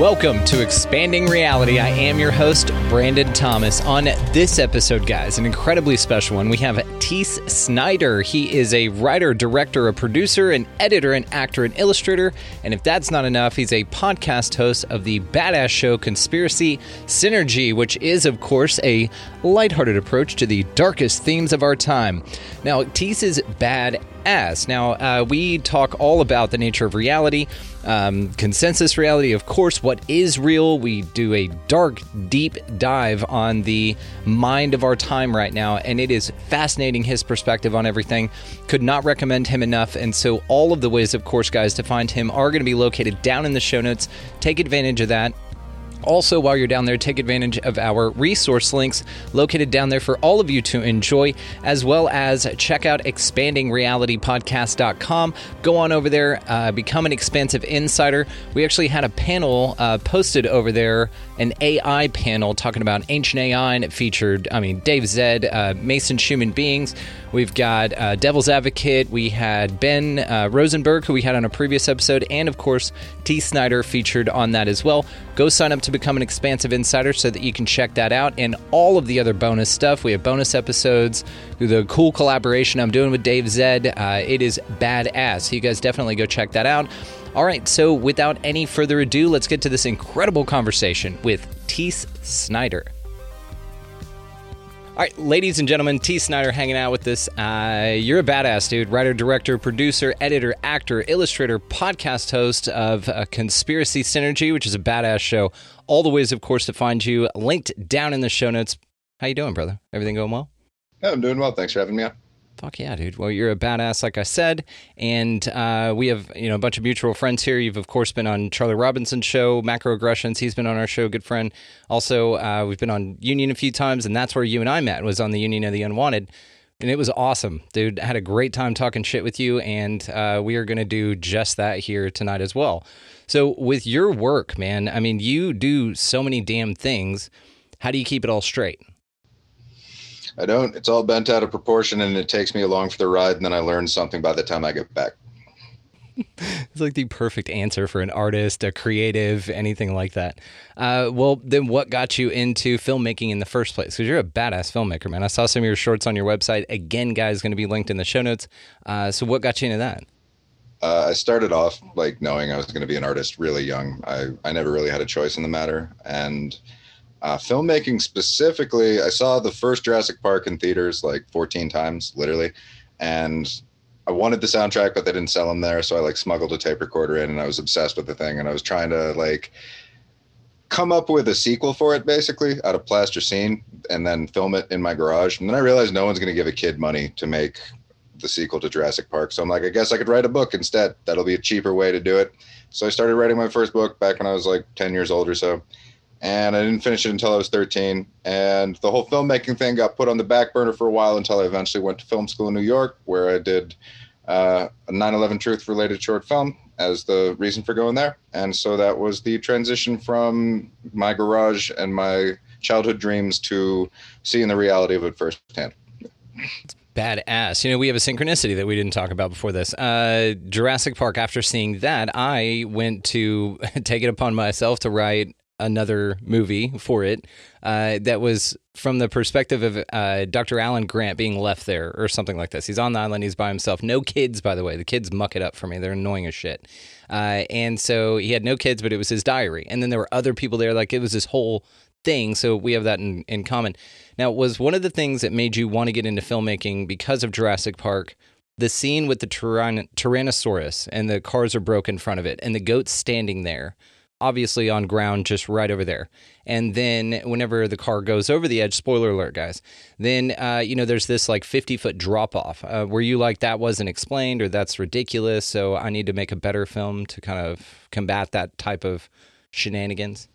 Welcome to Expanding Reality. I am your host, Brandon Thomas. On this episode, guys, an incredibly special one, we have Tees Snyder. He is a writer, director, a producer, an editor, an actor, an illustrator. And if that's not enough, he's a podcast host of the badass show Conspiracy Synergy, which is, of course, a lighthearted approach to the darkest themes of our time. Now, Tees is bad ass. Now, uh, we talk all about the nature of reality, um, consensus reality, of course, what is real. We do a dark, deep dive on the mind of our time right now, and it is fascinating his perspective on everything. Could not recommend him enough. And so, all of the ways, of course, guys, to find him are going to be located down in the show notes. Take advantage of that. Also, while you're down there, take advantage of our resource links located down there for all of you to enjoy, as well as check out expandingrealitypodcast.com. Go on over there, uh, become an expansive insider. We actually had a panel uh, posted over there, an AI panel talking about ancient AI, and it featured, I mean, Dave Zed, uh, Mason Human Beings. We've got uh, Devil's Advocate. We had Ben uh, Rosenberg, who we had on a previous episode, and of course, Tees Snyder featured on that as well. Go sign up to become an expansive insider so that you can check that out and all of the other bonus stuff. We have bonus episodes, the cool collaboration I'm doing with Dave Zed. Uh, it is badass. So you guys definitely go check that out. All right, so without any further ado, let's get to this incredible conversation with Tees Snyder. All right, ladies and gentlemen, Tees Snyder hanging out with us. Uh, you're a badass dude. Writer, director, producer, editor, actor, illustrator, podcast host of uh, Conspiracy Synergy, which is a badass show. All the ways, of course, to find you linked down in the show notes. How you doing, brother? Everything going well? Yeah, I'm doing well. Thanks for having me on. Fuck yeah, dude. Well, you're a badass, like I said, and uh, we have you know a bunch of mutual friends here. You've of course been on Charlie Robinson's show, Macroaggressions. He's been on our show, good friend. Also, uh, we've been on Union a few times, and that's where you and I met. Was on the Union of the Unwanted, and it was awesome, dude. I had a great time talking shit with you, and uh, we are going to do just that here tonight as well. So, with your work, man, I mean, you do so many damn things. How do you keep it all straight? I don't. It's all bent out of proportion, and it takes me along for the ride, and then I learn something by the time I get back. it's like the perfect answer for an artist, a creative, anything like that. Uh, well, then what got you into filmmaking in the first place? Because you're a badass filmmaker, man. I saw some of your shorts on your website. Again, guys, going to be linked in the show notes. Uh, so, what got you into that? Uh, I started off like knowing I was going to be an artist really young. I, I never really had a choice in the matter. And uh, filmmaking specifically, I saw the first Jurassic Park in theaters like 14 times, literally. And I wanted the soundtrack, but they didn't sell them there. So I like smuggled a tape recorder in and I was obsessed with the thing. And I was trying to like come up with a sequel for it basically out of plasticine and then film it in my garage. And then I realized no one's going to give a kid money to make the sequel to Jurassic Park. So I'm like, I guess I could write a book instead. That'll be a cheaper way to do it. So I started writing my first book back when I was like 10 years old or so and I didn't finish it until I was 13. And the whole filmmaking thing got put on the back burner for a while until I eventually went to film school in New York, where I did uh, a 9 11 truth related short film as the reason for going there. And so that was the transition from my garage and my childhood dreams to seeing the reality of it firsthand. Badass. You know, we have a synchronicity that we didn't talk about before this. Uh, Jurassic Park, after seeing that, I went to take it upon myself to write another movie for it uh, that was from the perspective of uh, Dr. Alan Grant being left there or something like this. He's on the island, he's by himself. No kids, by the way. The kids muck it up for me. They're annoying as shit. Uh, and so he had no kids, but it was his diary. And then there were other people there. Like it was this whole thing. So we have that in, in common. Now, was one of the things that made you want to get into filmmaking because of Jurassic Park the scene with the tyrann- Tyrannosaurus and the cars are broke in front of it and the goat's standing there? obviously on ground just right over there. And then whenever the car goes over the edge, spoiler alert, guys, then, uh, you know, there's this like 50 foot drop off. Uh, were you like, that wasn't explained or that's ridiculous? So I need to make a better film to kind of combat that type of shenanigans?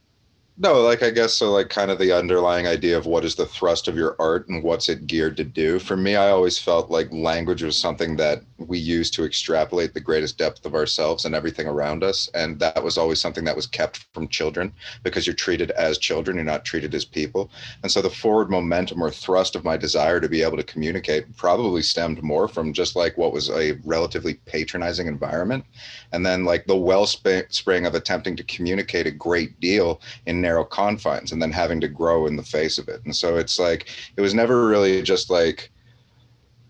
No, like I guess so. Like kind of the underlying idea of what is the thrust of your art and what's it geared to do. For me, I always felt like language was something that we use to extrapolate the greatest depth of ourselves and everything around us, and that was always something that was kept from children because you're treated as children, you're not treated as people. And so the forward momentum or thrust of my desire to be able to communicate probably stemmed more from just like what was a relatively patronizing environment, and then like the wellspring of attempting to communicate a great deal in narrow confines and then having to grow in the face of it. And so it's like it was never really just like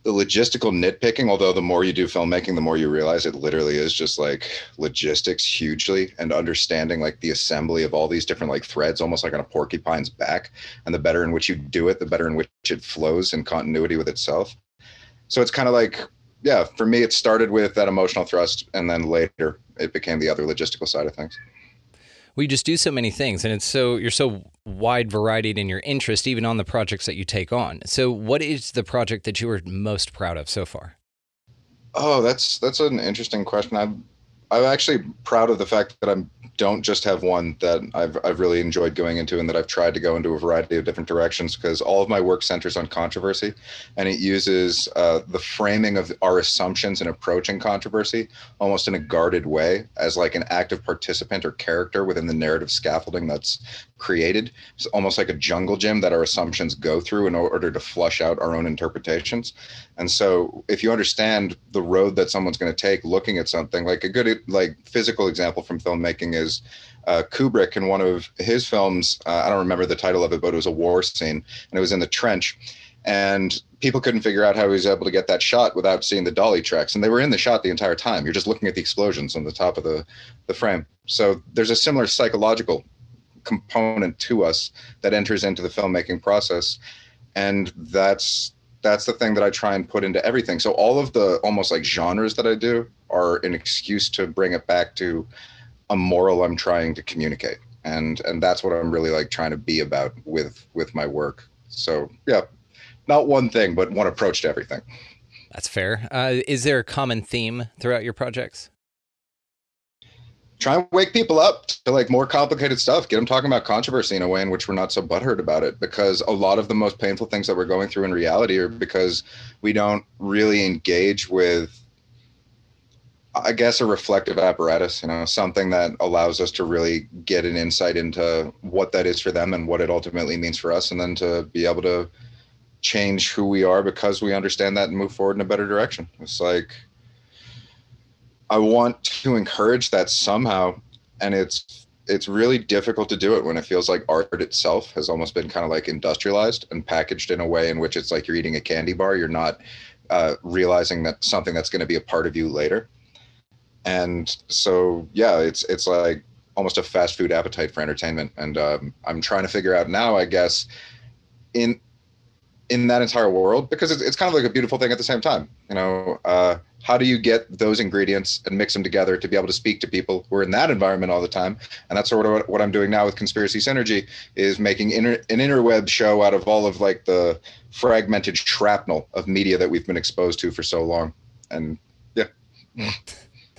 the logistical nitpicking, although the more you do filmmaking, the more you realize it literally is just like logistics hugely and understanding like the assembly of all these different like threads, almost like on a porcupine's back. And the better in which you do it, the better in which it flows in continuity with itself. So it's kind of like, yeah, for me, it started with that emotional thrust. And then later it became the other logistical side of things we just do so many things and it's so you're so wide variety in your interest even on the projects that you take on. So what is the project that you are most proud of so far? Oh that's that's an interesting question. I'm i'm actually proud of the fact that i'm don't just have one that I've, I've really enjoyed going into and that I've tried to go into a variety of different directions because all of my work centers on controversy and it uses uh, the framing of our assumptions and approaching controversy almost in a guarded way as like an active participant or character within the narrative scaffolding that's created. It's almost like a jungle gym that our assumptions go through in order to flush out our own interpretations. And so if you understand the road that someone's going to take looking at something like a good like physical example from filmmaking is uh, Kubrick in one of his films. Uh, I don't remember the title of it, but it was a war scene, and it was in the trench. And people couldn't figure out how he was able to get that shot without seeing the dolly tracks, and they were in the shot the entire time. You're just looking at the explosions on the top of the the frame. So there's a similar psychological component to us that enters into the filmmaking process, and that's that's the thing that I try and put into everything. So all of the almost like genres that I do are an excuse to bring it back to a moral I'm trying to communicate. And and that's what I'm really like trying to be about with with my work. So yeah, not one thing, but one approach to everything. That's fair. Uh, is there a common theme throughout your projects? Try and wake people up to like more complicated stuff. Get them talking about controversy in a way in which we're not so butthurt about it because a lot of the most painful things that we're going through in reality are because we don't really engage with i guess a reflective apparatus you know something that allows us to really get an insight into what that is for them and what it ultimately means for us and then to be able to change who we are because we understand that and move forward in a better direction. It's like I want to encourage that somehow, and it's it's really difficult to do it when it feels like art itself has almost been kind of like industrialized and packaged in a way in which it's like you're eating a candy bar. You're not uh, realizing that something that's going to be a part of you later. And so, yeah, it's it's like almost a fast food appetite for entertainment. And um, I'm trying to figure out now, I guess, in in that entire world because it's, it's kind of like a beautiful thing at the same time you know uh, how do you get those ingredients and mix them together to be able to speak to people who are in that environment all the time and that's sort of what i'm doing now with conspiracy synergy is making inter, an interweb show out of all of like the fragmented shrapnel of media that we've been exposed to for so long and yeah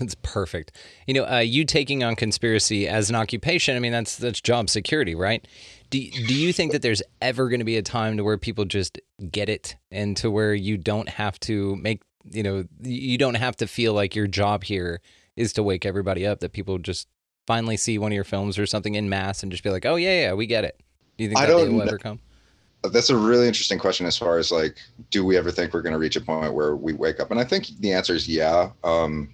That's perfect. You know, uh, you taking on conspiracy as an occupation. I mean, that's that's job security, right? Do Do you think that there's ever going to be a time to where people just get it, and to where you don't have to make, you know, you don't have to feel like your job here is to wake everybody up. That people just finally see one of your films or something in mass and just be like, "Oh yeah, yeah, we get it." Do you think that day will ever come? that's a really interesting question as far as like do we ever think we're going to reach a point where we wake up and i think the answer is yeah um,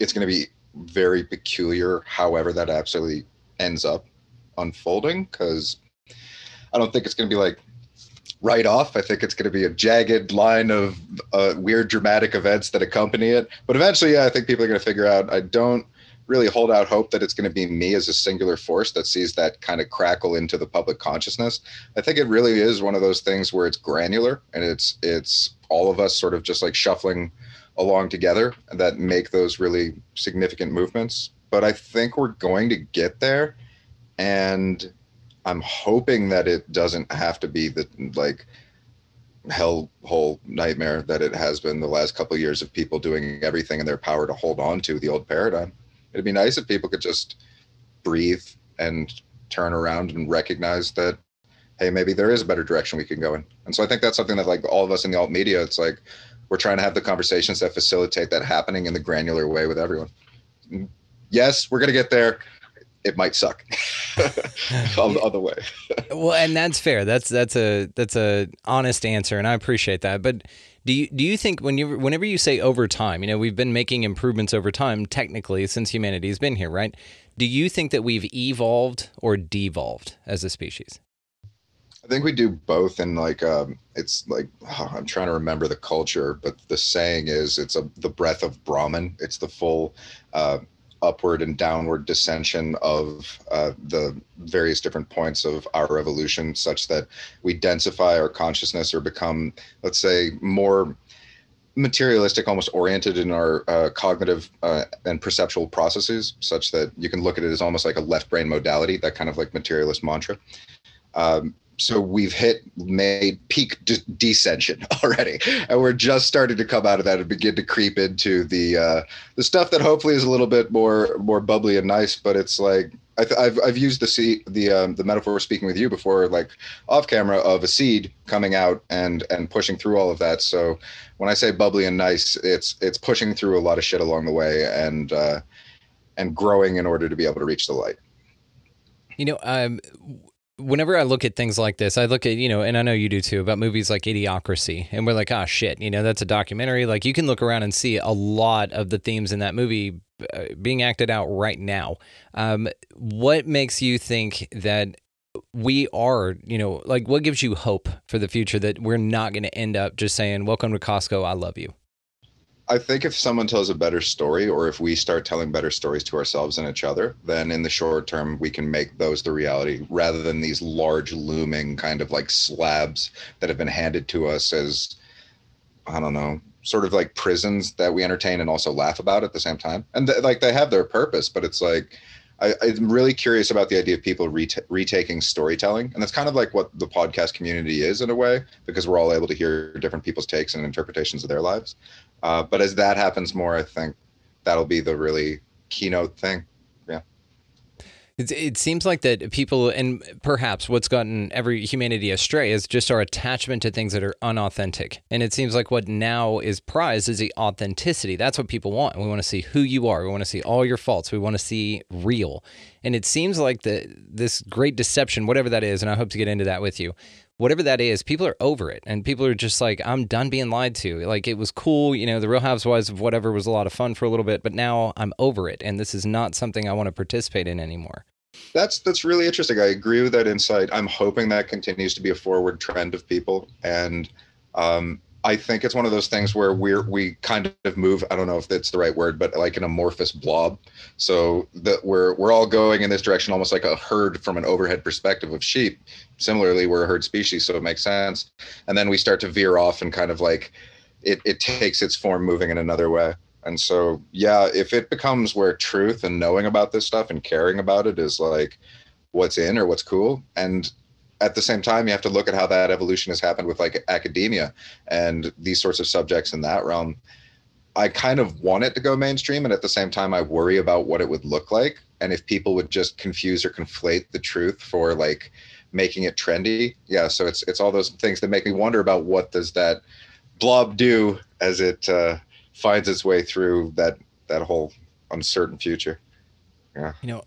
it's going to be very peculiar however that absolutely ends up unfolding because i don't think it's going to be like right off i think it's going to be a jagged line of uh, weird dramatic events that accompany it but eventually yeah i think people are going to figure out i don't really hold out hope that it's going to be me as a singular force that sees that kind of crackle into the public consciousness. I think it really is one of those things where it's granular and it's it's all of us sort of just like shuffling along together that make those really significant movements. But I think we're going to get there and I'm hoping that it doesn't have to be the like hell hole nightmare that it has been the last couple of years of people doing everything in their power to hold on to the old paradigm. It'd be nice if people could just breathe and turn around and recognize that hey maybe there is a better direction we can go in. And so i think that's something that like all of us in the alt media it's like we're trying to have the conversations that facilitate that happening in the granular way with everyone. Mm, yes we're going to get there it might suck on the other way well and that's fair that's that's a that's a honest answer and i appreciate that but do you do you think when you whenever you say over time, you know, we've been making improvements over time technically since humanity has been here, right? Do you think that we've evolved or devolved as a species? I think we do both, and like um, it's like oh, I'm trying to remember the culture, but the saying is it's a the breath of Brahman. It's the full uh, upward and downward dissension of uh, the various different points of our evolution such that we densify our consciousness or become let's say more materialistic almost oriented in our uh, cognitive uh, and perceptual processes such that you can look at it as almost like a left brain modality that kind of like materialist mantra. Um, so we've hit made peak de- descension already. And we're just starting to come out of that and begin to creep into the uh the stuff that hopefully is a little bit more more bubbly and nice but it's like I have I've used the seed the um, the metaphor speaking with you before like off camera of a seed coming out and and pushing through all of that. So when I say bubbly and nice it's it's pushing through a lot of shit along the way and uh and growing in order to be able to reach the light. You know um whenever I look at things like this, I look at, you know, and I know you do too, about movies like Idiocracy, and we're like, ah, oh, shit, you know, that's a documentary. Like, you can look around and see a lot of the themes in that movie uh, being acted out right now. Um, what makes you think that we are, you know, like, what gives you hope for the future that we're not going to end up just saying, welcome to Costco, I love you? I think if someone tells a better story, or if we start telling better stories to ourselves and each other, then in the short term, we can make those the reality rather than these large looming kind of like slabs that have been handed to us as, I don't know, sort of like prisons that we entertain and also laugh about at the same time. And th- like they have their purpose, but it's like, I, am really curious about the idea of people ret- retaking storytelling, and that's kind of like what the podcast community is in a way, because we're all able to hear different people's takes and interpretations of their lives. Uh, but as that happens more, I think that'll be the really keynote thing. Yeah. It, it seems like that people, and perhaps what's gotten every humanity astray is just our attachment to things that are unauthentic. And it seems like what now is prized is the authenticity. That's what people want. We want to see who you are. We want to see all your faults. We want to see real. And it seems like the this great deception, whatever that is, and I hope to get into that with you, whatever that is, people are over it. And people are just like, I'm done being lied to. Like, it was cool. You know, the Real Housewives of whatever was a lot of fun for a little bit, but now I'm over it. And this is not something I want to participate in anymore. That's that's really interesting. I agree with that insight. I'm hoping that continues to be a forward trend of people, and um, I think it's one of those things where we're we kind of move. I don't know if that's the right word, but like an amorphous blob. So that we're we're all going in this direction, almost like a herd from an overhead perspective of sheep. Similarly, we're a herd species, so it makes sense. And then we start to veer off and kind of like it it takes its form moving in another way. And so yeah, if it becomes where truth and knowing about this stuff and caring about it is like what's in or what's cool and at the same time, you have to look at how that evolution has happened with like academia and these sorts of subjects in that realm. I kind of want it to go mainstream, and at the same time, I worry about what it would look like, and if people would just confuse or conflate the truth for like making it trendy. Yeah, so it's it's all those things that make me wonder about what does that blob do as it uh, finds its way through that that whole uncertain future. Yeah, you know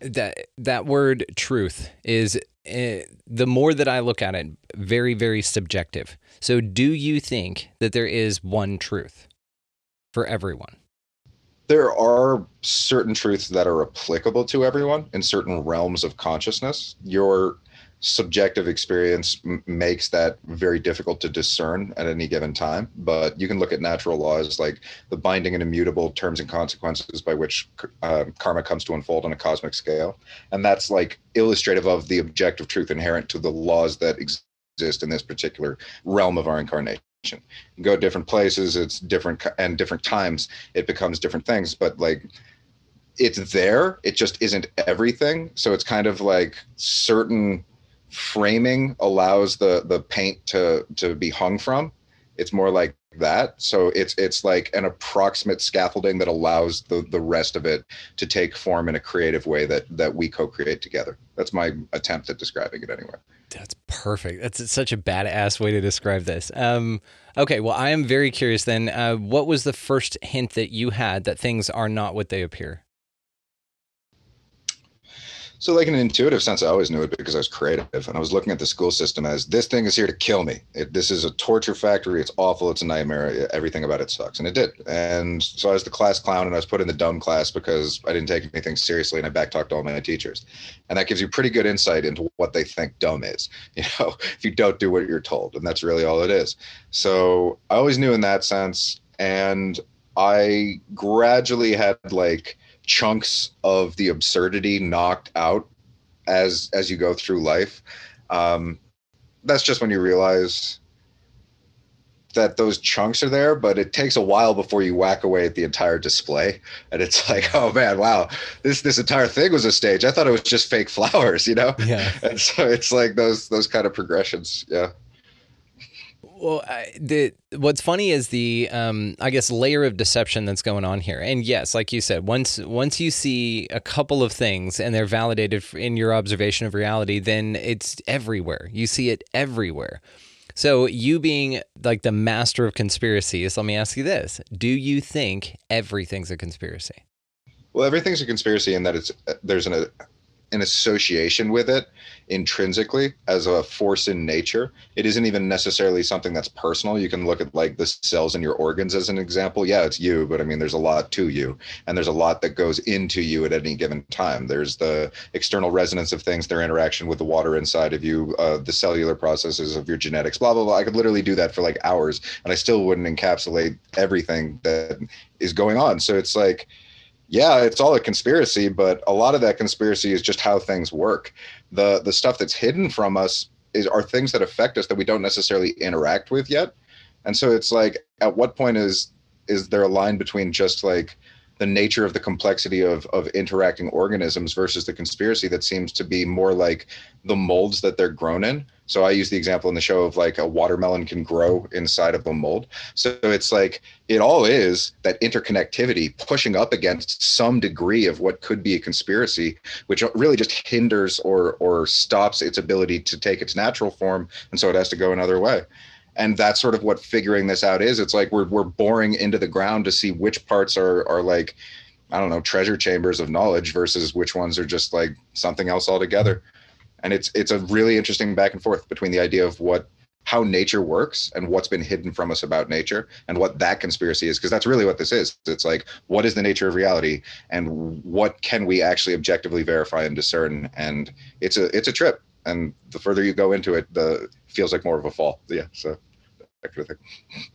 that that word truth is uh, the more that I look at it, very, very subjective. So, do you think that there is one truth for everyone? There are certain truths that are applicable to everyone in certain realms of consciousness. Your subjective experience m- makes that very difficult to discern at any given time. But you can look at natural laws like the binding and immutable terms and consequences by which uh, karma comes to unfold on a cosmic scale. And that's like illustrative of the objective truth inherent to the laws that exist in this particular realm of our incarnation. go different places, it's different, and different times, it becomes different things. But like, it's there, it just isn't everything. So it's kind of like certain framing allows the the paint to to be hung from it's more like that. So it's it's like an approximate scaffolding that allows the the rest of it to take form in a creative way that that we co-create together. That's my attempt at describing it anyway. That's perfect. That's such a badass way to describe this. Um okay well i am very curious then uh, what was the first hint that you had that things are not what they appear so, like in an intuitive sense, I always knew it because I was creative, and I was looking at the school system as this thing is here to kill me. It, this is a torture factory. It's awful. It's a nightmare. Everything about it sucks, and it did. And so I was the class clown, and I was put in the dumb class because I didn't take anything seriously, and I backtalked all my teachers. And that gives you pretty good insight into what they think dumb is. You know, if you don't do what you're told, and that's really all it is. So I always knew in that sense, and I gradually had like chunks of the absurdity knocked out as as you go through life um that's just when you realize that those chunks are there but it takes a while before you whack away at the entire display. And it's like oh man wow this this entire thing was a stage. I thought it was just fake flowers you know? Yeah. And so it's like those those kind of progressions yeah well, I, the what's funny is the um, I guess layer of deception that's going on here. And yes, like you said, once once you see a couple of things and they're validated in your observation of reality, then it's everywhere. You see it everywhere. So, you being like the master of conspiracies, let me ask you this: Do you think everything's a conspiracy? Well, everything's a conspiracy in that it's there's an an association with it intrinsically as a force in nature. It isn't even necessarily something that's personal. You can look at like the cells in your organs as an example. Yeah, it's you, but I mean, there's a lot to you, and there's a lot that goes into you at any given time. There's the external resonance of things, their interaction with the water inside of you, uh, the cellular processes of your genetics, blah, blah, blah. I could literally do that for like hours, and I still wouldn't encapsulate everything that is going on. So it's like, yeah, it's all a conspiracy, but a lot of that conspiracy is just how things work. The the stuff that's hidden from us is are things that affect us that we don't necessarily interact with yet. And so it's like at what point is is there a line between just like the nature of the complexity of of interacting organisms versus the conspiracy that seems to be more like the molds that they're grown in. So I use the example in the show of like a watermelon can grow inside of a mold. So it's like it all is that interconnectivity pushing up against some degree of what could be a conspiracy, which really just hinders or or stops its ability to take its natural form, and so it has to go another way and that's sort of what figuring this out is. It's like we're we're boring into the ground to see which parts are are like i don't know treasure chambers of knowledge versus which ones are just like something else altogether. And it's it's a really interesting back and forth between the idea of what how nature works and what's been hidden from us about nature and what that conspiracy is. Because that's really what this is. It's like what is the nature of reality and what can we actually objectively verify and discern? And it's a it's a trip. And the further you go into it the feels like more of a fall. Yeah so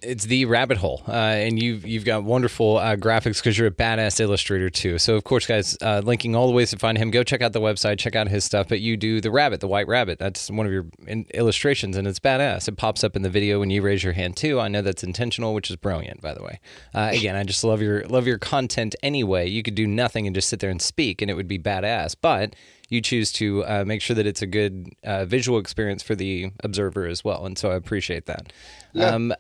it's the rabbit hole, uh, and you've you've got wonderful uh, graphics because you're a badass illustrator too. So of course, guys, uh, linking all the ways to find him. Go check out the website, check out his stuff. But you do the rabbit, the white rabbit. That's one of your illustrations, and it's badass. It pops up in the video when you raise your hand too. I know that's intentional, which is brilliant, by the way. Uh, again, I just love your love your content anyway. You could do nothing and just sit there and speak, and it would be badass. But you choose to uh, make sure that it's a good uh, visual experience for the observer as well. And so I appreciate that. Yeah. Um,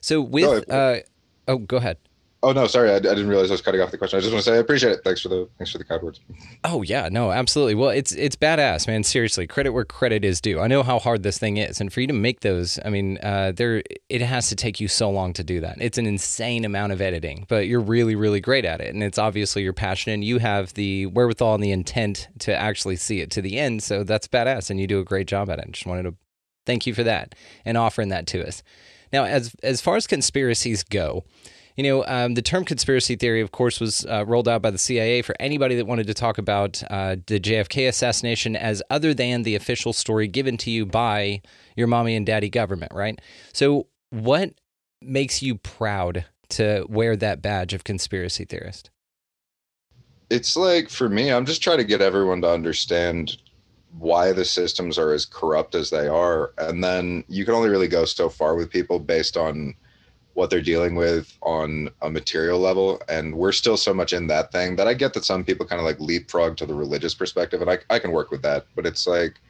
so with, uh, oh, go ahead. Oh no, sorry, I, I, didn't realize I was cutting off the question. I just want to say I appreciate it. Thanks for the thanks for the kind words. Oh yeah, no, absolutely. Well, it's it's badass, man. Seriously, credit where credit is due. I know how hard this thing is, and for you to make those, I mean, uh, there it has to take you so long to do that. It's an insane amount of editing, but you're really really great at it, and it's obviously your passion, and you have the wherewithal and the intent to actually see it to the end. So that's badass, and you do a great job at it. Just wanted to thank you for that and offering that to us. Now, as as far as conspiracies go you know, um, the term conspiracy theory, of course, was uh, rolled out by the CIA for anybody that wanted to talk about uh, the JFK assassination as other than the official story given to you by your mommy and daddy government, right? So, what makes you proud to wear that badge of conspiracy theorist? It's like for me, I'm just trying to get everyone to understand why the systems are as corrupt as they are. And then you can only really go so far with people based on what they're dealing with on a material level. And we're still so much in that thing that i get that some people kind of like leapfrog to the religious perspective and I, I can work with that. But it's like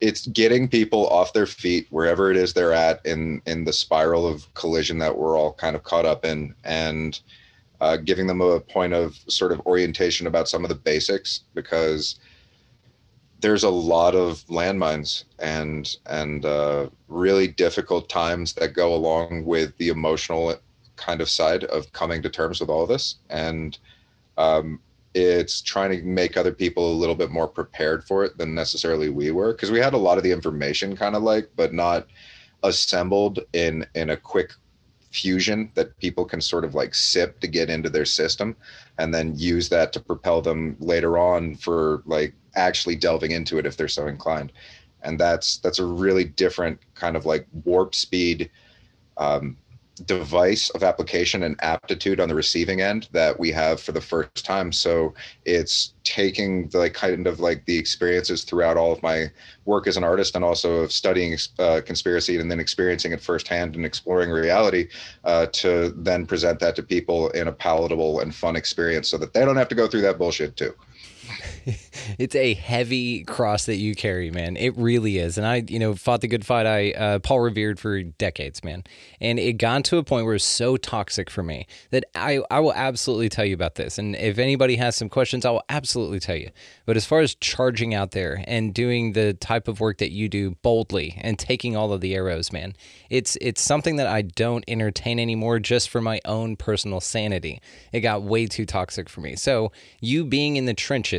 it's getting people off their feet wherever it is they're at in in the spiral of collision that we're all kind of caught up in and uh, giving them a point of sort of orientation about some of the basics because there's a lot of landmines and and uh, really difficult times that go along with the emotional kind of side of coming to terms with all of this. And um, it's trying to make other people a little bit more prepared for it than necessarily we were. Because we had a lot of the information kind of like but not assembled in in a quick fusion that people can sort of like sip to get into their system and then use that to propel them later on for like actually delving into it if they're so inclined. And that's that's a really different kind of like warp speed um, device of application and aptitude on the receiving end that we have for the first time. So it's taking the like kind of like the experiences throughout all of my work as an artist and also of studying uh, conspiracy and then experiencing it firsthand and exploring reality uh, to then present that to people in a palatable and fun experience so that they don't have to go through that bullshit too it's a heavy cross that you carry, man. It really is. And I, you know, fought the good fight. I uh, Paul revered for decades, man. And it got to a point where it's so toxic for me that I I will absolutely tell you about this. And if anybody has some questions, I will absolutely tell you. But as far as charging out there and doing the type of work that you do boldly and taking all of the arrows, man, it's it's something that I don't entertain anymore just for my own personal sanity. It got way too toxic for me. So you being in the trenches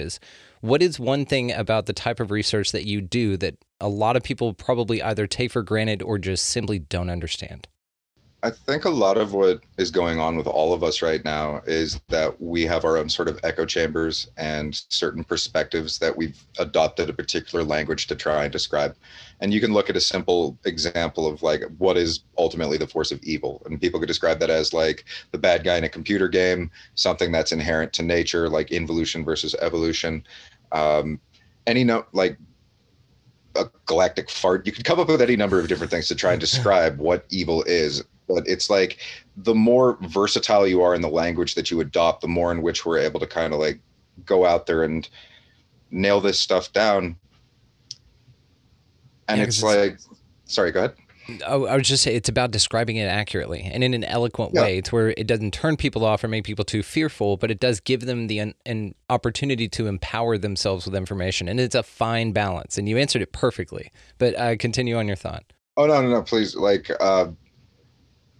what is one thing about the type of research that you do that a lot of people probably either take for granted or just simply don't understand? I think a lot of what is going on with all of us right now is that we have our own sort of echo chambers and certain perspectives that we've adopted a particular language to try and describe. And you can look at a simple example of like what is ultimately the force of evil. And people could describe that as like the bad guy in a computer game, something that's inherent to nature, like involution versus evolution. Um, any no like a galactic fart. You could come up with any number of different things to try and describe what evil is but it's like the more versatile you are in the language that you adopt, the more in which we're able to kind of like go out there and nail this stuff down. And yeah, it's, it's like, sorry, go ahead. I was just saying it's about describing it accurately and in an eloquent yeah. way. It's where it doesn't turn people off or make people too fearful, but it does give them the an opportunity to empower themselves with information, and it's a fine balance. And you answered it perfectly. But uh, continue on your thought. Oh no, no, no! Please, like, uh,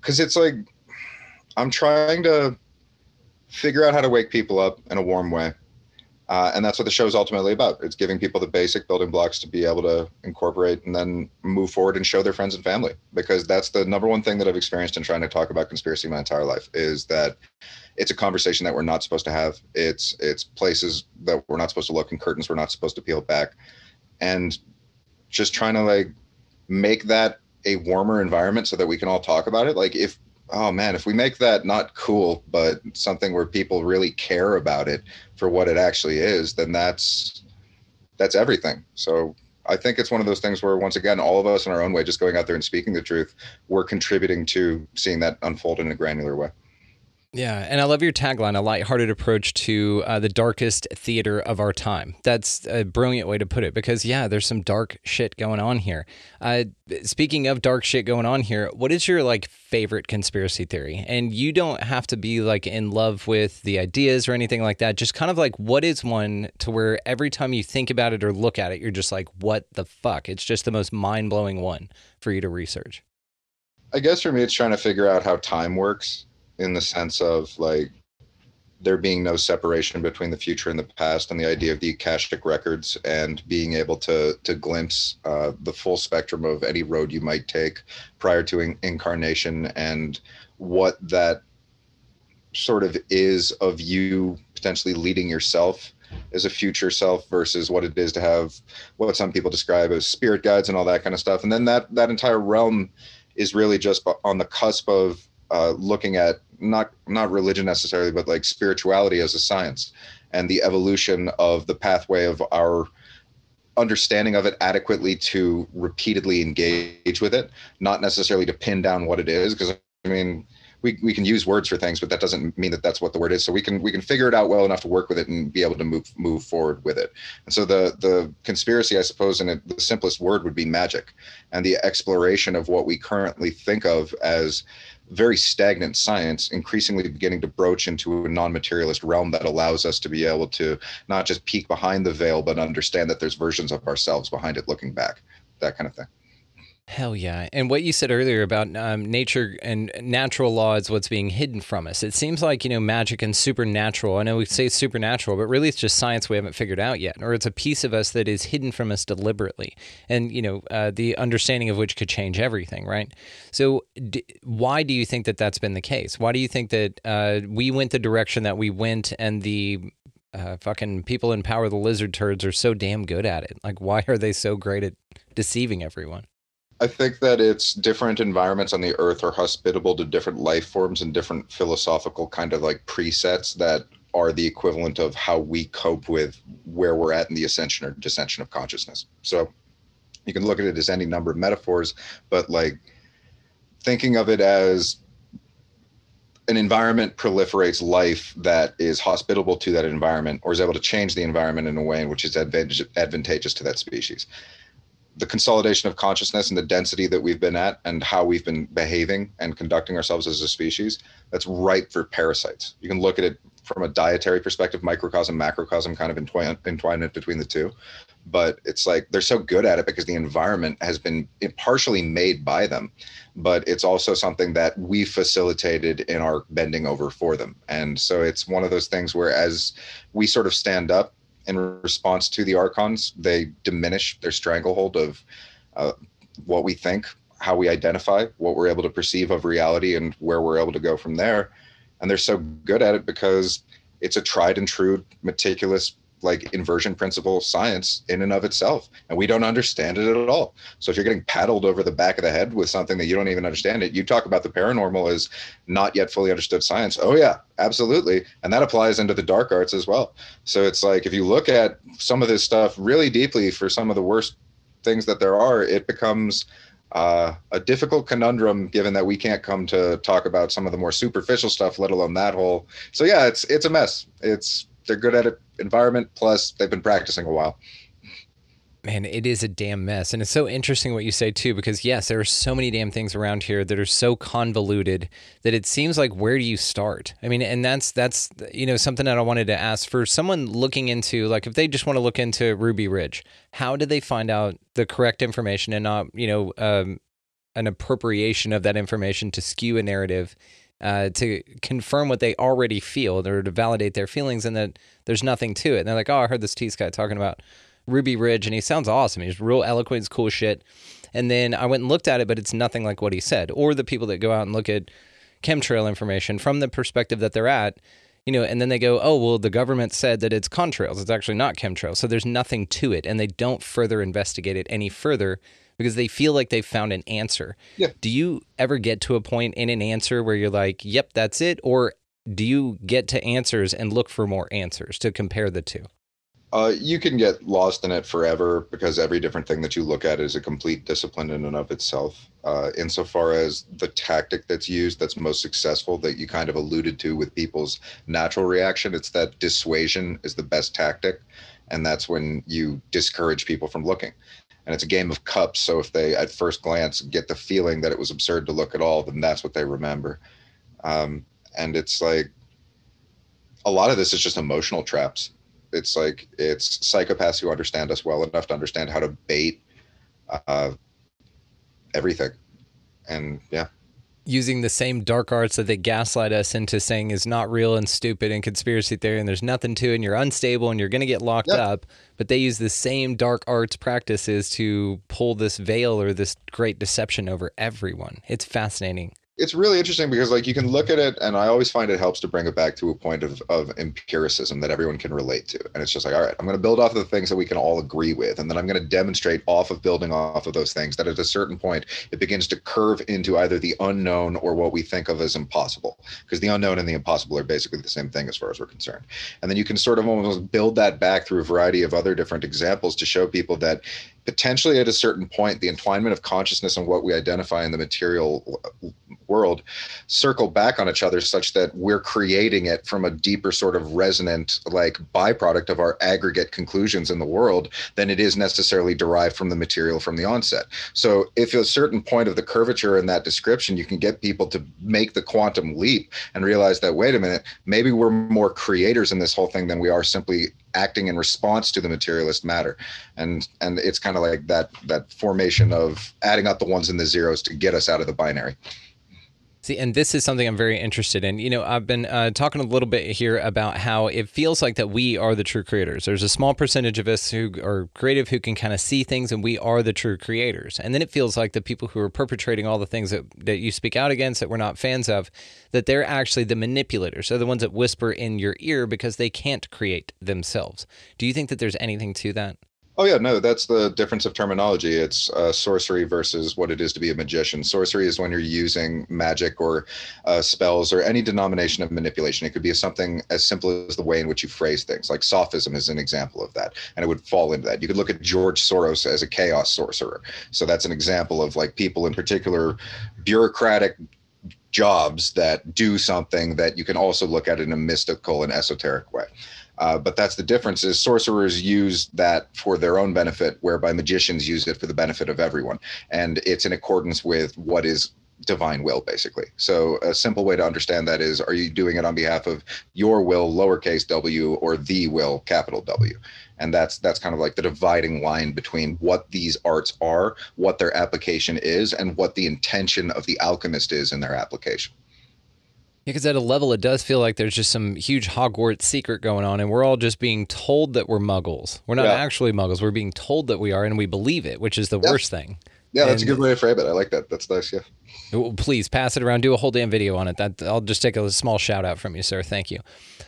because it's like I'm trying to figure out how to wake people up in a warm way. Uh, and that's what the show is ultimately about. It's giving people the basic building blocks to be able to incorporate and then move forward and show their friends and family. Because that's the number one thing that I've experienced in trying to talk about conspiracy my entire life is that it's a conversation that we're not supposed to have. It's it's places that we're not supposed to look and curtains we're not supposed to peel back, and just trying to like make that a warmer environment so that we can all talk about it. Like if oh man if we make that not cool but something where people really care about it for what it actually is then that's that's everything. So i think it's one of those things where once again all of us in our own way just going out there and speaking the truth we're contributing to seeing that unfold in a granular way Yeah, and I love your tagline, a lighthearted approach to uh, the darkest theater of our time. That's a brilliant way to put it because, yeah, there's some dark shit going on here. Uh, speaking of dark shit going on here, what is your like favorite conspiracy theory? And you don't have to be like in love with the ideas or anything like that. Just kind of like what is one to where every time you think about it or look at it, you're just like, what the fuck? It's just the most mind blowing one for you to research. I guess for me, it's trying to figure out how time works in the sense of like there being no separation between the future and the past and the idea of the akashic records and being able to to glimpse uh, the full spectrum of any road you might take prior to in- incarnation and what that sort of is of you potentially leading yourself as a future self versus what it is to have what some people describe as spirit guides and all that kind of stuff. And then that that entire realm is really just on the cusp of uh, looking at not not religion necessarily, but like spirituality as a science and the evolution of the pathway of our understanding of it adequately to repeatedly engage with it, not necessarily to pin down what it is. Because I mean, we, we can use words for things, but that doesn't mean that that's what the word is. So we can we can figure it out well enough to work with it and be able to move move forward with it. And so the the conspiracy, I suppose, in it, the simplest word would be magic, and the exploration of what we currently think of as very stagnant science increasingly beginning to broach into a non-materialist realm that allows us to be able to not just peek behind the veil but understand that there's versions of ourselves behind it looking back that kind of thing Hell yeah. And what you said earlier about um, nature and natural law is what's being hidden from us. It seems like, you know, magic and supernatural. I know we say supernatural, but really it's just science we haven't figured out yet, or it's a piece of us that is hidden from us deliberately. And, you know, uh, the understanding of which could change everything, right? So, d- why do you think that that's been the case? Why do you think that uh, we went the direction that we went and the uh, fucking people in power, the lizard turds, are so damn good at it? Like, why are they so great at deceiving everyone? I think that it's different environments on the earth are hospitable to different life forms and different philosophical kind of like presets that are the equivalent of how we cope with where we're at in the ascension or descension of consciousness. So you can look at it as any number of metaphors, but like thinking of it as an environment proliferates life that is hospitable to that environment or is able to change the environment in a way in which is advantageous to that species the consolidation of consciousness and the density that we've been at and how we've been behaving and conducting ourselves as a species that's ripe for parasites. You can look at it from a dietary perspective microcosm macrocosm kind of entwine, entwine it between the two. But it's like they're so good at it because the environment has been partially made by them. But it's also something that we facilitated in our bending over for them. And so it's one of those things where as we sort of stand up in response to the archons they diminish their stranglehold of uh, what we think how we identify what we're able to perceive of reality and where we're able to go from there. And they're so good at it because it's a tried and true meticulous like inversion principle science in and of itself and we don't understand it at all. So if you're getting paddled over the back of the head with something that you don't even understand it you talk about the paranormal as not yet fully understood science. Oh yeah absolutely. And that applies into the dark arts as well. So it's like if you look at some of this stuff really deeply for some of the worst things that there are it becomes uh, a difficult conundrum given that we can't come to talk about some of the more superficial stuff let alone that whole. So yeah it's it's a mess. It's they're good at it environment plus they've been practicing a while. Man it is a damn mess. And it's so interesting what you say too because yes there are so many damn things around here that are so convoluted that it seems like where do you start? I mean and that's that's you know something that i wanted to ask for someone looking into like if they just want to look into ruby ridge how do they find out the correct information and not you know um, an appropriation of that information to skew a narrative uh, to confirm what they already feel or to validate their feelings and that there's nothing to it. And they're like, oh, I heard this Tease guy talking about Ruby Ridge and he sounds awesome. He's real eloquent, he's cool shit. And then I went and looked at it, but it's nothing like what he said. Or the people that go out and look at chemtrail information from the perspective that they're at, you know, and then they go, oh, well, the government said that it's contrails. It's actually not chemtrails. So there's nothing to it. And they don't further investigate it any further because they feel like they've found an answer. Yeah. Do you ever get to a point in an answer where you're like, yep, that's it? Or do you get to answers and look for more answers to compare the two? Uh, you can get lost in it forever because every different thing that you look at is a complete discipline in and of itself. Uh, insofar as the tactic that's used that's most successful, that you kind of alluded to with people's natural reaction, it's that dissuasion is the best tactic. And that's when you discourage people from looking. And it's a game of cups. So if they, at first glance, get the feeling that it was absurd to look at all, then that's what they remember. Um, and it's like a lot of this is just emotional traps it's like it's psychopaths who understand us well enough to understand how to bait uh, everything and yeah using the same dark arts that they gaslight us into saying is not real and stupid and conspiracy theory and there's nothing to it and you're unstable and you're going to get locked yep. up. But they use the same dark arts practices to pull this veil or this great deception over everyone. It's fascinating it's really interesting because like you can look at it and i always find it helps to bring it back to a point of, of empiricism that everyone can relate to. And it's just like all right i'm going to build off of the things that we can all agree with and then i'm going to demonstrate off of building off of those things that at a certain point it begins to curve into either the unknown or what we think of as impossible because the unknown and the impossible are basically the same thing as far as we're concerned. And then you can sort of almost build that back through a variety of other different examples to show people that potentially at a certain point, the entwinement of consciousness and what we identify in the material world circle back on each other such that we're creating it from a deeper sort of resonant like byproduct of our aggregate conclusions in the world than it is necessarily derived from the material from the onset. So if a certain point of the curvature in that description, you can get people to make the quantum leap and realize that, wait a minute, maybe we're more creators in this whole thing than we are simply acting in response to the materialist matter. And and it's kind of like that that formation of adding up the ones and the zeros to get us out of the binary See, and this is something I'm very interested in. You know, I've been uh, talking a little bit here about how it feels like that we are the true creators. There's a small percentage of us who are creative who can kind of see things, and we are the true creators. And then it feels like the people who are perpetrating all the things that, that you speak out against that we're not fans of, that they're actually the manipulators. They're the ones that whisper in your ear because they can't create themselves. Do you think that there's anything to that? Oh yeah, no, that's the difference of terminology. It's uh, sorcery versus what it is to be a magician. Sorcery is when you're using magic or uh, spells or any denomination of manipulation. It could be something as simple as the way in which you phrase things. Like sophism is an example of that, and it would fall into that. You could look at George Soros as a chaos sorcerer. So that's an example of like people in particular bureaucratic jobs that do something that you can also look at in a mystical and esoteric way. Uh, but that's the difference is sorcerers use that for their own benefit, whereby magicians use it for the benefit of everyone. And it's in accordance with what is divine will basically. So a simple way to understand that is are you doing it on behalf of your will lowercase w or the will capital w? And that's that's kind of like the dividing line between what these arts are what their application is and what the intention of the alchemist is in their application because at a level, it does feel like there's just some huge Hogwarts secret going on, and we're all just being told that we're muggles. We're not yeah. actually muggles. We're being told that we are, and we believe it, which is the yeah. worst thing. Yeah, and, that's a good way to frame it. I like that. That's nice. Yeah. Please pass it around. Do a whole damn video on it. That I'll just take a small shout out from you, sir. Thank you.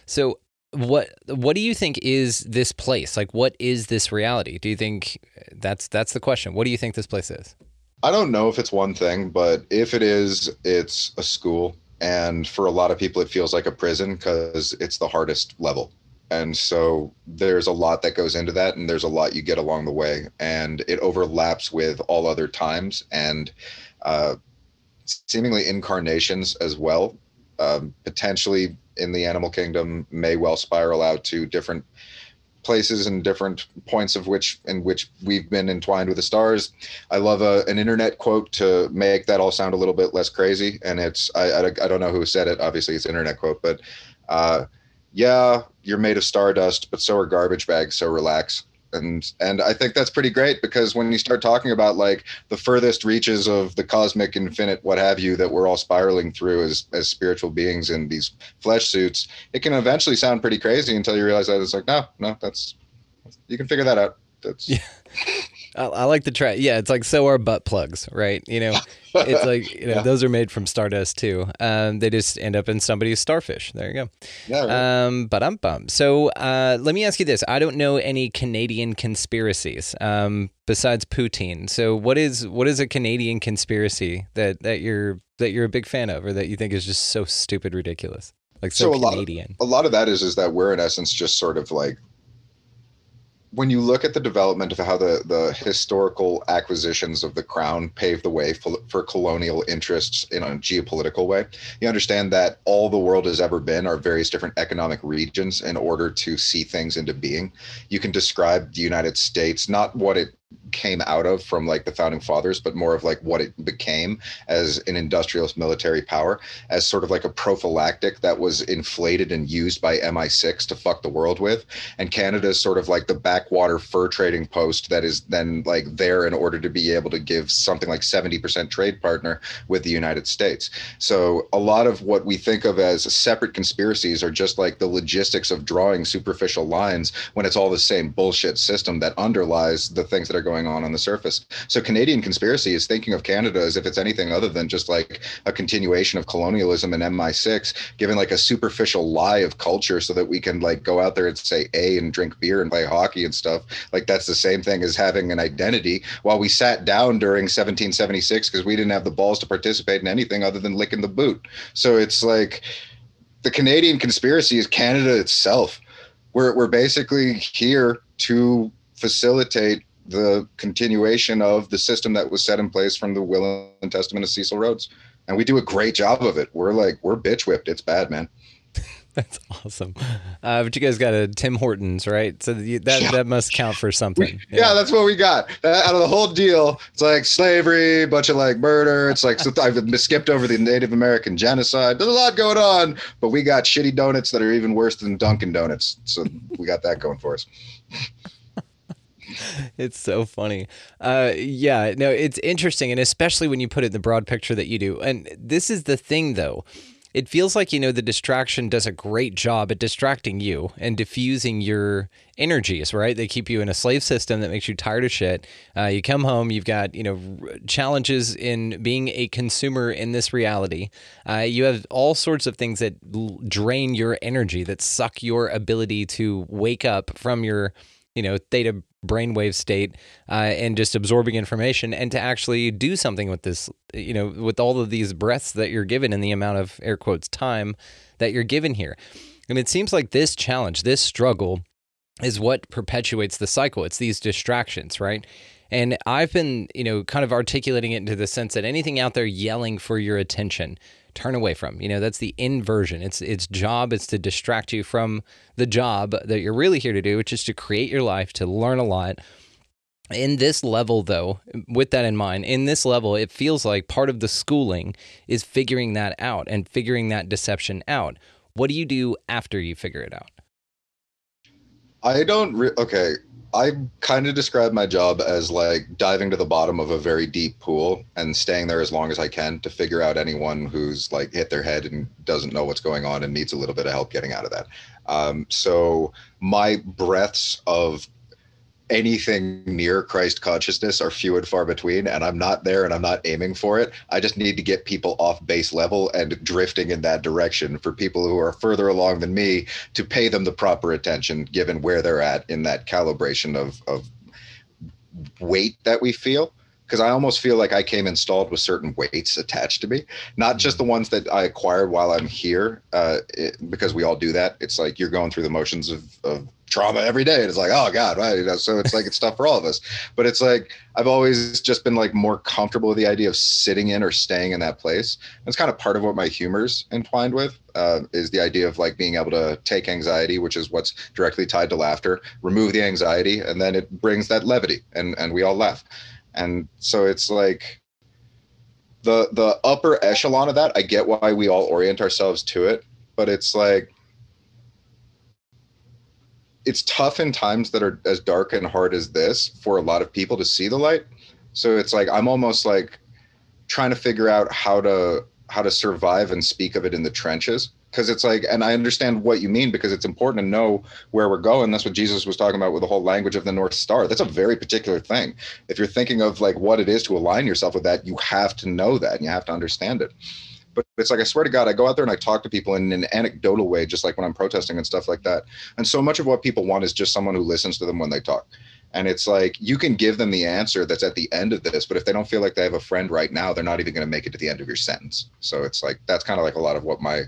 So, what what do you think is this place? Like, what is this reality? Do you think that's that's the question? What do you think this place is? I don't know if it's one thing, but if it is, it's a school and for a lot of people it feels like a prison because it's the hardest level. And so there's a lot that goes into that and there's a lot you get along the way. And it overlaps with all other times and uh, seemingly incarnations as well. Um, potentially in the animal kingdom may well spiral out to different places and different points of which in which we've been entwined with the stars. I love a, an internet quote to make that all sound a little bit less crazy, and it's I, I, I don't know who said it. Obviously, it's internet quote, but uh, yeah, you're made of stardust, but so are garbage bags. So relax and and I think that's pretty great because when you start talking about like the furthest reaches of the cosmic infinite what have you that we're all spiraling through as as spiritual beings in these flesh suits it can eventually sound pretty crazy until you realize that it's like no no that's you can figure that out that's yeah. I, I, like the track. Yeah, it's like so are butt plugs, right? You know, it's like you know yeah. those are made from stardust too. Um, they just end up in somebody's starfish. There you go. Yeah. Right. Um, but I'm bummed. So uh, let me ask you this: I don't know any Canadian conspiracies um, besides poutine. So what is what is a Canadian conspiracy that that you're that you're a big fan of, or that you think is just so stupid ridiculous? Like so, so a Canadian. Lot of, a lot of that is is that we're in essence just sort of like when you look at the development of how the, the historical acquisitions of the crown paved the way for, for colonial interests in a geopolitical way, you understand that all the world has ever been are various different economic regions in order to see things into being. You can describe the United States, not what it came out of from like the founding fathers, but more of like what it became as an industrialist military power, as sort of like a prophylactic that was inflated and used by MI6 to fuck the world with. And Canada is sort of like the backwater fur trading post that is then like there in order to be able to give something like 70% trade partner with the United States. So a lot of what we think of as separate conspiracies are just like the logistics of drawing superficial lines when it's all the same bullshit system that underlies the things that are going on on the surface. So Canadian conspiracy is thinking of Canada as if it's anything other than just like a continuation of colonialism and MI6, given like a superficial lie of culture so that we can like go out there and say A and drink beer and play hockey and stuff. Like that's the same thing as having an identity while we sat down during 1776 because we didn't have the balls to participate in anything other than licking the boot. So it's like the Canadian conspiracy is Canada itself. We're, we're basically here to facilitate the continuation of the system that was set in place from the will and testament of Cecil Rhodes. And we do a great job of it. We're like, we're bitch whipped. It's bad, man. That's awesome. Uh, but you guys got a Tim Hortons, right? So that yeah. that must count for something. Yeah. yeah. that's what we got. out of the whole deal, it's like slavery, bunch of like murder. It's like I've skipped over the Native American genocide. There's a lot going on, but we got shitty donuts that are even worse than Dunkin' Donuts. So we got that going for us. it's so funny. Uh, yeah, no, it's interesting, and especially when you put it in the broad picture that you do. And this is the thing, though. It feels like you know the distraction does a great job at distracting you and diffusing your energies. Right? They keep you in a slave system that makes you tired of shit. Uh, you come home, you've got you know challenges in being a consumer in this reality. Uh, you have all sorts of things that drain your energy, that suck your ability to wake up from your you know theta brainwave state uh, and just absorbing information and to actually do something with this you know with all of these breaths that you're given and the amount of air quotes time that you're given here. And it seems like this challenge this struggle is what perpetuates the cycle. It's these distractions right and I've been, you know, kind of articulating it into the sense that anything out there yelling for your attention, turn away from. You know, that's the inversion. It's its job is to distract you from the job that you're really here to do, which is to create your life, to learn a lot. In this level, though, with that in mind, in this level, it feels like part of the schooling is figuring that out and figuring that deception out. What do you do after you figure it out? I don't. Re- okay, I kind of describe my job as like diving to the bottom of a very deep pool and staying there as long as I can to figure out anyone who's like hit their head and doesn't know what's going on and needs a little bit of help getting out of that. Um, so my breaths of anything near Christ consciousness are few and far between, and I'm not there and I'm not aiming for it. I just need to get people off base level and drifting in that direction for people who are further along than me to pay them the proper attention given where they're at in that calibration of, of weight that we feel because I almost feel like I came installed with certain weights attached to me, not just the ones that I acquired while I'm here, uh, it, because we all do that. It's like you're going through the motions of, of trauma every day. And it's like, oh God, right. You know, so it's like it's tough for all of us. But it's like I've always just been like more comfortable with the idea of sitting in or staying in that place. That's kind of part of what my humor's entwined with, uh, is the idea of like being able to take anxiety, which is what's directly tied to laughter, remove the anxiety, and then it brings that levity and and we all laugh. And so it's like the the upper echelon of that, I get why we all orient ourselves to it, but it's like it's tough in times that are as dark and hard as this for a lot of people to see the light. So it's like I'm almost like trying to figure out how to how to survive and speak of it in the trenches. Because it's like and i understand what you mean because it's important to know where we're going. That's what jesus was talking about with the whole language of the north star. That's a very particular thing. If you're thinking of like what it is to align yourself with that you have to know that and you have to understand it but it's like I swear to God, I go out there and I talk to people in an anecdotal way, just like when I'm protesting and stuff like that. And so much of what people want is just someone who listens to them when they talk. And it's like you can give them the answer that's at the end of this, but if they don't feel like they have a friend right now, they're not even going to make it to the end of your sentence. So it's like that's kind of like a lot of what my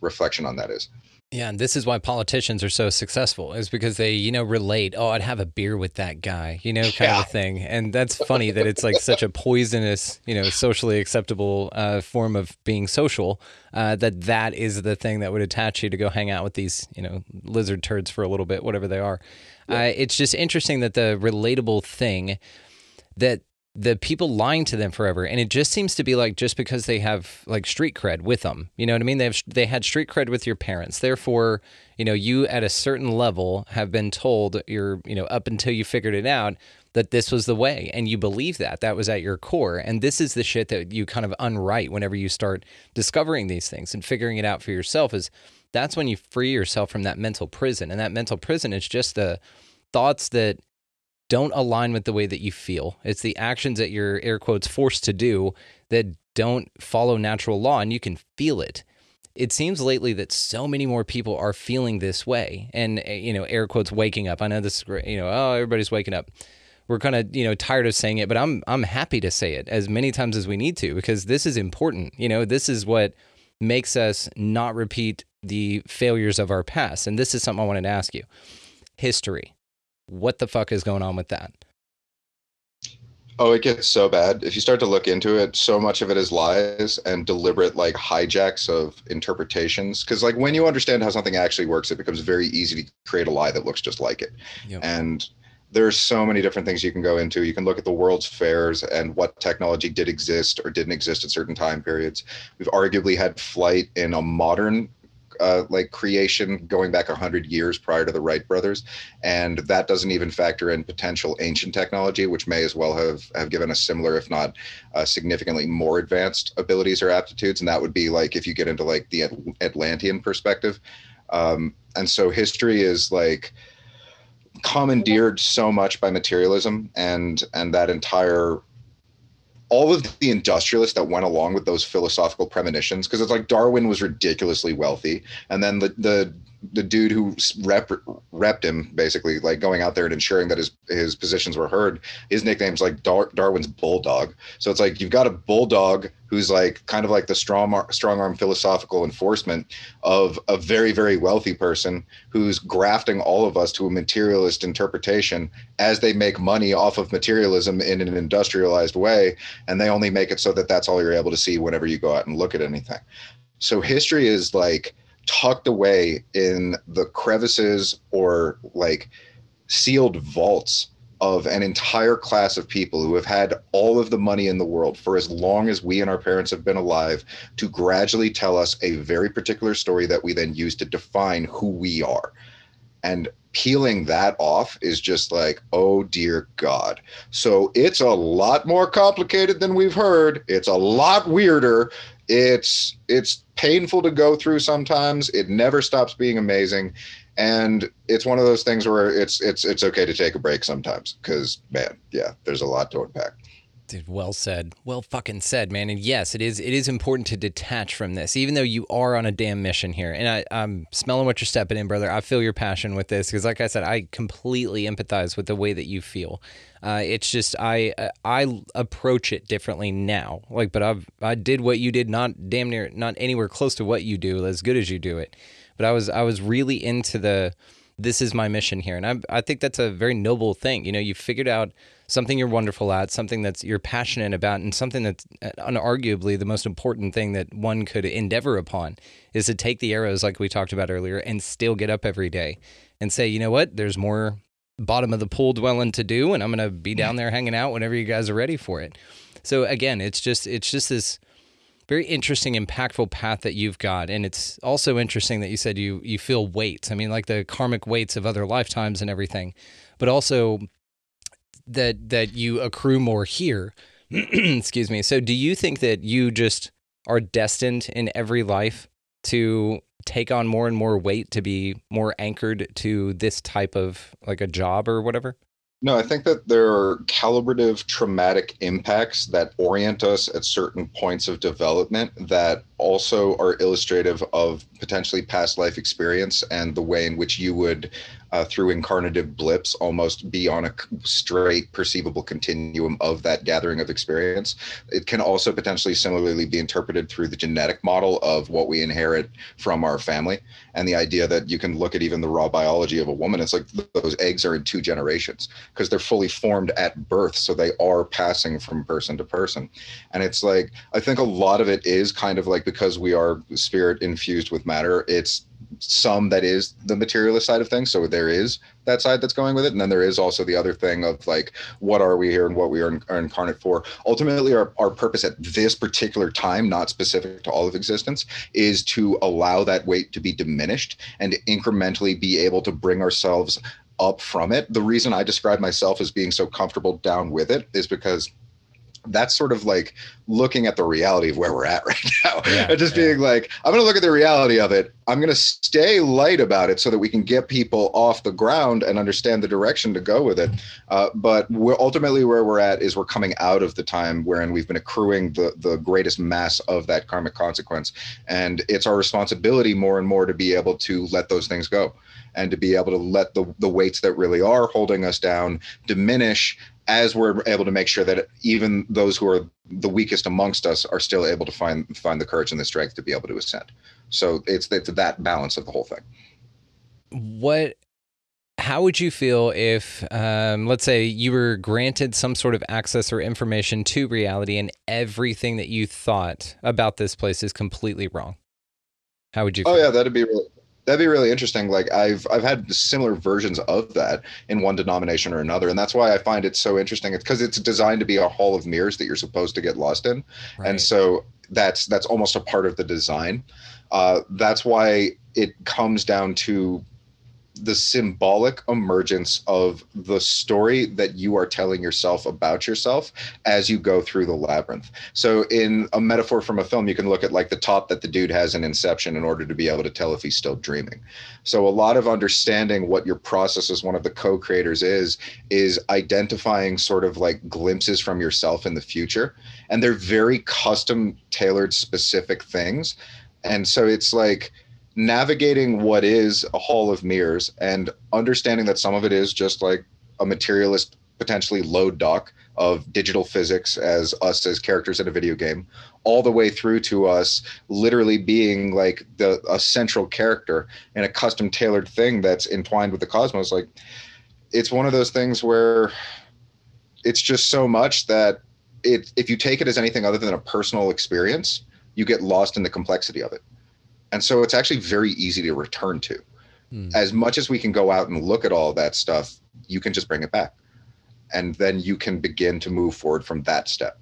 reflection on that is. Yeah, and this is why politicians are so successful is because they, you know, relate. Oh, I'd have a beer with that guy, you know, kind yeah. of a thing. And that's funny that it's like such a poisonous, you know, socially acceptable uh, form of being social. Uh, that that is the thing that would attach you to go hang out with these, you know, lizard turds for a little bit, whatever they are. Yeah. Uh, it's just interesting that the relatable thing that the people lying to them forever. And it just seems to be like just because they have like street cred with them. You know what i mean? They have they had street cred with your parents. Therefore you know you at a certain level have been told you're you know up until you figured it out that this was the way. And you believe that. That was at your core. And this is the shit that you kind of unwrite whenever you start discovering these things and figuring it out for yourself is that's when you free yourself from that mental prison. And that mental prison is just the thoughts that don't align with the way that you feel. It's the actions that you're air quotes forced to do that don't follow natural law and you can feel it. It seems lately that so many more people are feeling this way and eh, you know air quotes waking up. I know this you know oh everybody's waking up. We're kind of you know tired of saying it, but I'm I'm happy to say it as many times as we need to because this is important. You know, this is what makes us not repeat the failures of our past. And this is something I wanted to ask you. History what the fuck is going on with that? Oh, it gets so bad. If you start to look into it, so much of it is lies and deliberate like hijacks of interpretations. Because like when you understand how something actually works, it becomes very easy to create a lie that looks just like it. Yep. And there's so many different things you can go into. You can look at the world's fairs and what technology did exist or didn't exist at certain time periods. We've arguably had flight in a modern uh, like creation going back 100 years prior to the Wright brothers. And that doesn't even factor in potential ancient technology which may as well have have given us similar if not uh, significantly more advanced abilities or aptitudes. And that would be like if you get into like the Atlantean perspective. Um, and so history is like commandeered so much by materialism and and that entire all of the industrialists that went along with those philosophical premonitions because it's like Darwin was ridiculously wealthy and then the the the dude who rep, repped him basically like going out there and ensuring that his his positions were heard his nickname's like Dar- darwin's bulldog. So it's like you've got a bulldog who's like kind of like the strong strong arm philosophical enforcement of a very very wealthy person who's grafting all of us to a materialist interpretation as they make money off of materialism in an industrialized way and they only make it so that that's all you're able to see whenever you go out and look at anything. So history is like tucked away in the crevices or like sealed vaults of an entire class of people who have had all of the money in the world for as long as we and our parents have been alive to gradually tell us a very particular story that we then use to define who we are. And peeling that off is just like, oh dear God. So it's a lot more complicated than we've heard. It's a lot weirder. It's it's painful to go through sometimes. It never stops being amazing. And it's one of those things where it's it's it's okay to take a break sometimes because man, yeah, there's a lot to unpack. Dude, well said. Well fucking said, man. And yes, it is it is important to detach from this, even though you are on a damn mission here. And I, I'm smelling what you're stepping in, brother. I feel your passion with this because, like I said, I completely empathize with the way that you feel. Uh, it's just I I approach it differently now. Like, but I've I did what you did, not damn near, not anywhere close to what you do, as good as you do it. But I was I was really into the this is my mission here, and I I think that's a very noble thing. You know, you figured out something you're wonderful at, something that's you're passionate about, and something that's uh, unarguably the most important thing that one could endeavor upon is to take the arrows, like we talked about earlier, and still get up every day and say, you know what, there's more bottom of the pool dwelling to do, and I'm gonna be mm. down there hanging out whenever you guys are ready for it. So again, it's just it's just this very interesting, impactful path that you've got, and it's also interesting that you said you you feel weights. I mean, like the karmic weights of other lifetimes and everything, but also that that you accrue more here. Excuse me. So do you think that you just are destined in every life to take on more and more weight to be more anchored to this type of like a job or whatever? No, I think that there are calibrative traumatic impacts that orient us at certain points of development that also are illustrative of potentially past life experience and the way in which you would uh, through incarnative blips almost be on a straight perceivable continuum of that gathering of experience. It can also potentially similarly be interpreted through the genetic model of what we inherit from our family and the idea that you can look at even the raw biology of a woman. It's like those eggs are in two generations because they're fully formed at birth. So they are passing from person to person. And it's like, I think a lot of it is kind of like because we are spirit infused with matter, it's some that is the materialist side of things. So there is that side that's going with it. And then there is also the other thing of like, what are we here and what we are, are incarnate for? Ultimately, our, our purpose at this particular time, not specific to all of existence, is to allow that weight to be diminished and incrementally be able to bring ourselves up from it. The reason I describe myself as being so comfortable down with it is because that's sort of like looking at the reality of where we're at right now. Yeah, and just yeah. being like i'm going to look at the reality of it. I'm going to stay light about it so that we can get people off the ground and understand the direction to go with it. Uh, but we're ultimately where we're at is we're coming out of the time wherein we've been accruing the the greatest mass of that karmic consequence. And it's our responsibility more and more to be able to let those things go and to be able to let the, the weights that really are holding us down diminish as we're able to make sure that even those who are the weakest amongst us are still able to find find the courage and the strength to be able to ascend. So it's it's that balance of the whole thing. What how would you feel if um, let's say you were granted some sort of access or information to reality and everything that you thought about this place is completely wrong how would you oh, feel? oh yeah that'd be really that'd be really interesting. Like i've i've had similar versions of that in one denomination or another and that's why i find it so interesting. It's because it's designed to be a hall of mirrors that you're supposed to get lost in right. and so that's that's almost a part of the design. Uh, that's why it comes down to the symbolic emergence of the story that you are telling yourself about yourself as you go through the labyrinth. So, in a metaphor from a film, you can look at like the top that the dude has in Inception in order to be able to tell if he's still dreaming. So, a lot of understanding what your process as one of the co creators is, is identifying sort of like glimpses from yourself in the future. And they're very custom tailored, specific things. And so, it's like, navigating what is a hall of mirrors and understanding that some of it is just like a materialist potentially low dock of digital physics as us as characters in a video game all the way through to us literally being like the a central character in a custom tailored thing that's entwined with the cosmos. Like it's one of those things where it's just so much that it if you take it as anything other than a personal experience you get lost in the complexity of it and so it's actually very easy to return to. Mm. As much as we can go out and look at all that stuff, you can just bring it back. And then you can begin to move forward from that step.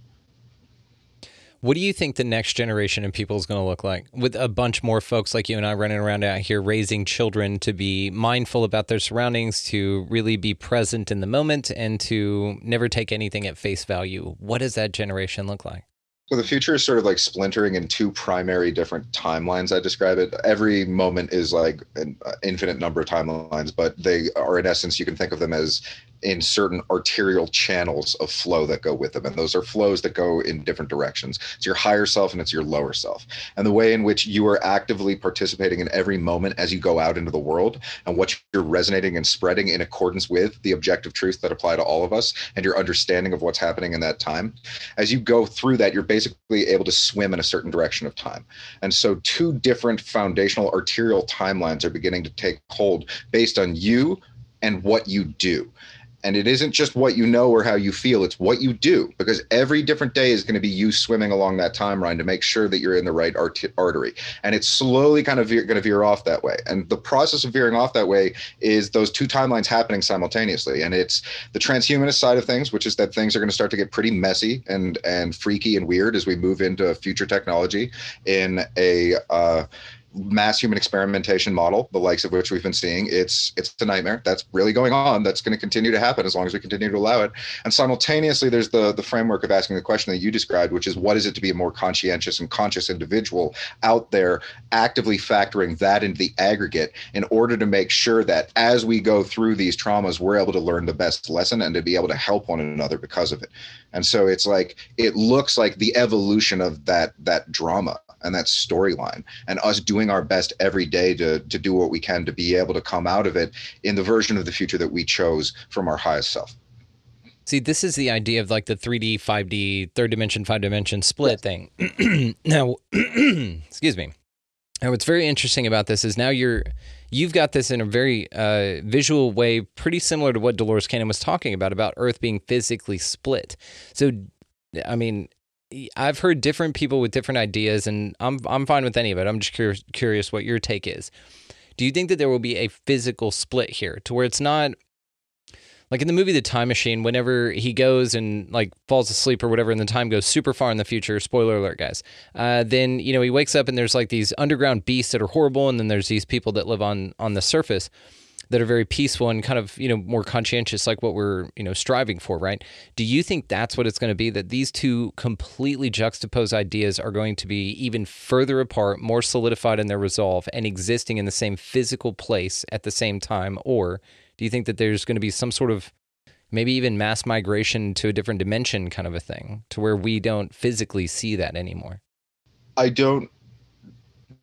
What do you think the next generation of people is going to look like with a bunch more folks like you and I running around out here raising children to be mindful about their surroundings, to really be present in the moment, and to never take anything at face value? What does that generation look like? So the future is sort of like splintering in two primary different timelines. I describe it. Every moment is like an uh, infinite number of timelines, but they are in essence you can think of them as in certain arterial channels of flow that go with them. And those are flows that go in different directions. It's your higher self and it's your lower self. And the way in which you are actively participating in every moment as you go out into the world and what you're resonating and spreading in accordance with the objective truths that apply to all of us and your understanding of what's happening in that time. As you go through that, you're basically able to swim in a certain direction of time. And so two different foundational arterial timelines are beginning to take hold based on you and what you do and it isn't just what you know or how you feel it's what you do because every different day is going to be you swimming along that timeline to make sure that you're in the right art- artery. And it's slowly kind of veer, going to veer off that way. And the process of veering off that way is those two timelines happening simultaneously. And it's the transhumanist side of things which is that things are going to start to get pretty messy and and freaky and weird as we move into future technology in a uh, mass human experimentation model, the likes of which we've been seeing, it's it's a nightmare. That's really going on. That's going to continue to happen as long as we continue to allow it. And simultaneously, there's the the framework of asking the question that you described, which is what is it to be a more conscientious and conscious individual out there actively factoring that into the aggregate in order to make sure that as we go through these traumas, we're able to learn the best lesson and to be able to help one another because of it. And so it's like it looks like the evolution of that that drama and that storyline and us doing our best every day to to do what we can to be able to come out of it in the version of the future that we chose from our highest self. See, this is the idea of like the 3D, 5D, third dimension, five dimension split thing. now, excuse me. Now, what's very interesting about this is now you're you've got this in a very uh, visual way, pretty similar to what Dolores Cannon was talking about about Earth being physically split. So, I mean, I've heard different people with different ideas, and I'm I'm fine with any of it. I'm just curious curious what your take is. Do you think that there will be a physical split here, to where it's not like in the movie The Time Machine, whenever he goes and like falls asleep or whatever, and the time goes super far in the future. Spoiler alert, guys. Uh, then you know he wakes up and there's like these underground beasts that are horrible, and then there's these people that live on on the surface that are very peaceful and kind of you know more conscientious, like what we're you know striving for, right? Do you think that's what it's going to be? That these two completely juxtaposed ideas are going to be even further apart, more solidified in their resolve, and existing in the same physical place at the same time, or do you think that there's going to be some sort of maybe even mass migration to a different dimension kind of a thing to where we don't physically see that anymore? I don't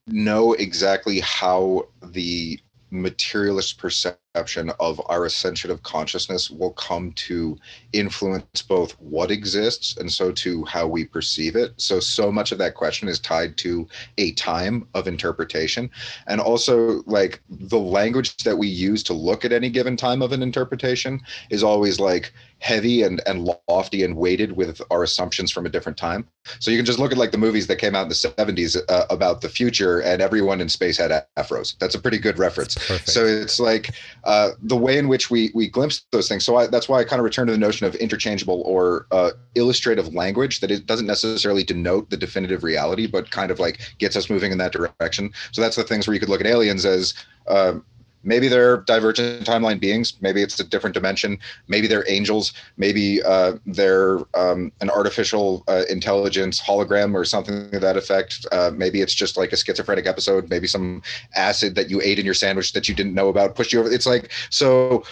know exactly how the materialist perception of our ascension of consciousness will come to influence both what exists and so to how we perceive it so so much of that question is tied to a time of interpretation and also like the language that we use to look at any given time of an interpretation is always like heavy and and lofty and weighted with our assumptions from a different time. So you can just look at like the movies that came out in the 70s uh, about the future and everyone in space had afros. That's a pretty good reference. So it's like uh, the way in which we we glimpse those things. So I, that's why I kind of return to the notion of interchangeable or uh, illustrative language that it doesn't necessarily denote the definitive reality, but kind of like gets us moving in that direction. So that's the things where you could look at aliens as um, maybe they're divergent timeline beings. Maybe it's a different dimension. Maybe they're angels. Maybe uh, they're um, an artificial uh, intelligence hologram or something to that effect. Uh, maybe it's just like a schizophrenic episode. Maybe some acid that you ate in your sandwich that you didn't know about pushed you over. It's like so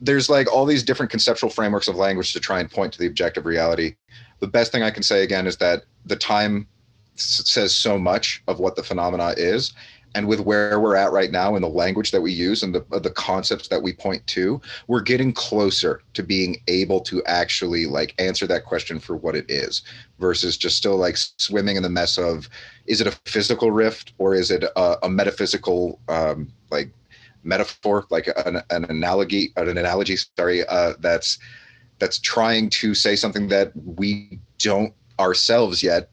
there's like all these different conceptual frameworks of language to try and point to the objective reality. The best thing i can say again is that the time says so much of what the phenomena is and with where we're at right now and the language that we use and the the concepts that we point to we're getting closer to being able to actually like answer that question for what it is versus just still like swimming in the mess of is it a physical rift or is it a, a metaphysical um, like metaphor like an, an analogy an analogy sorry uh, that's that's trying to say something that we don't ourselves yet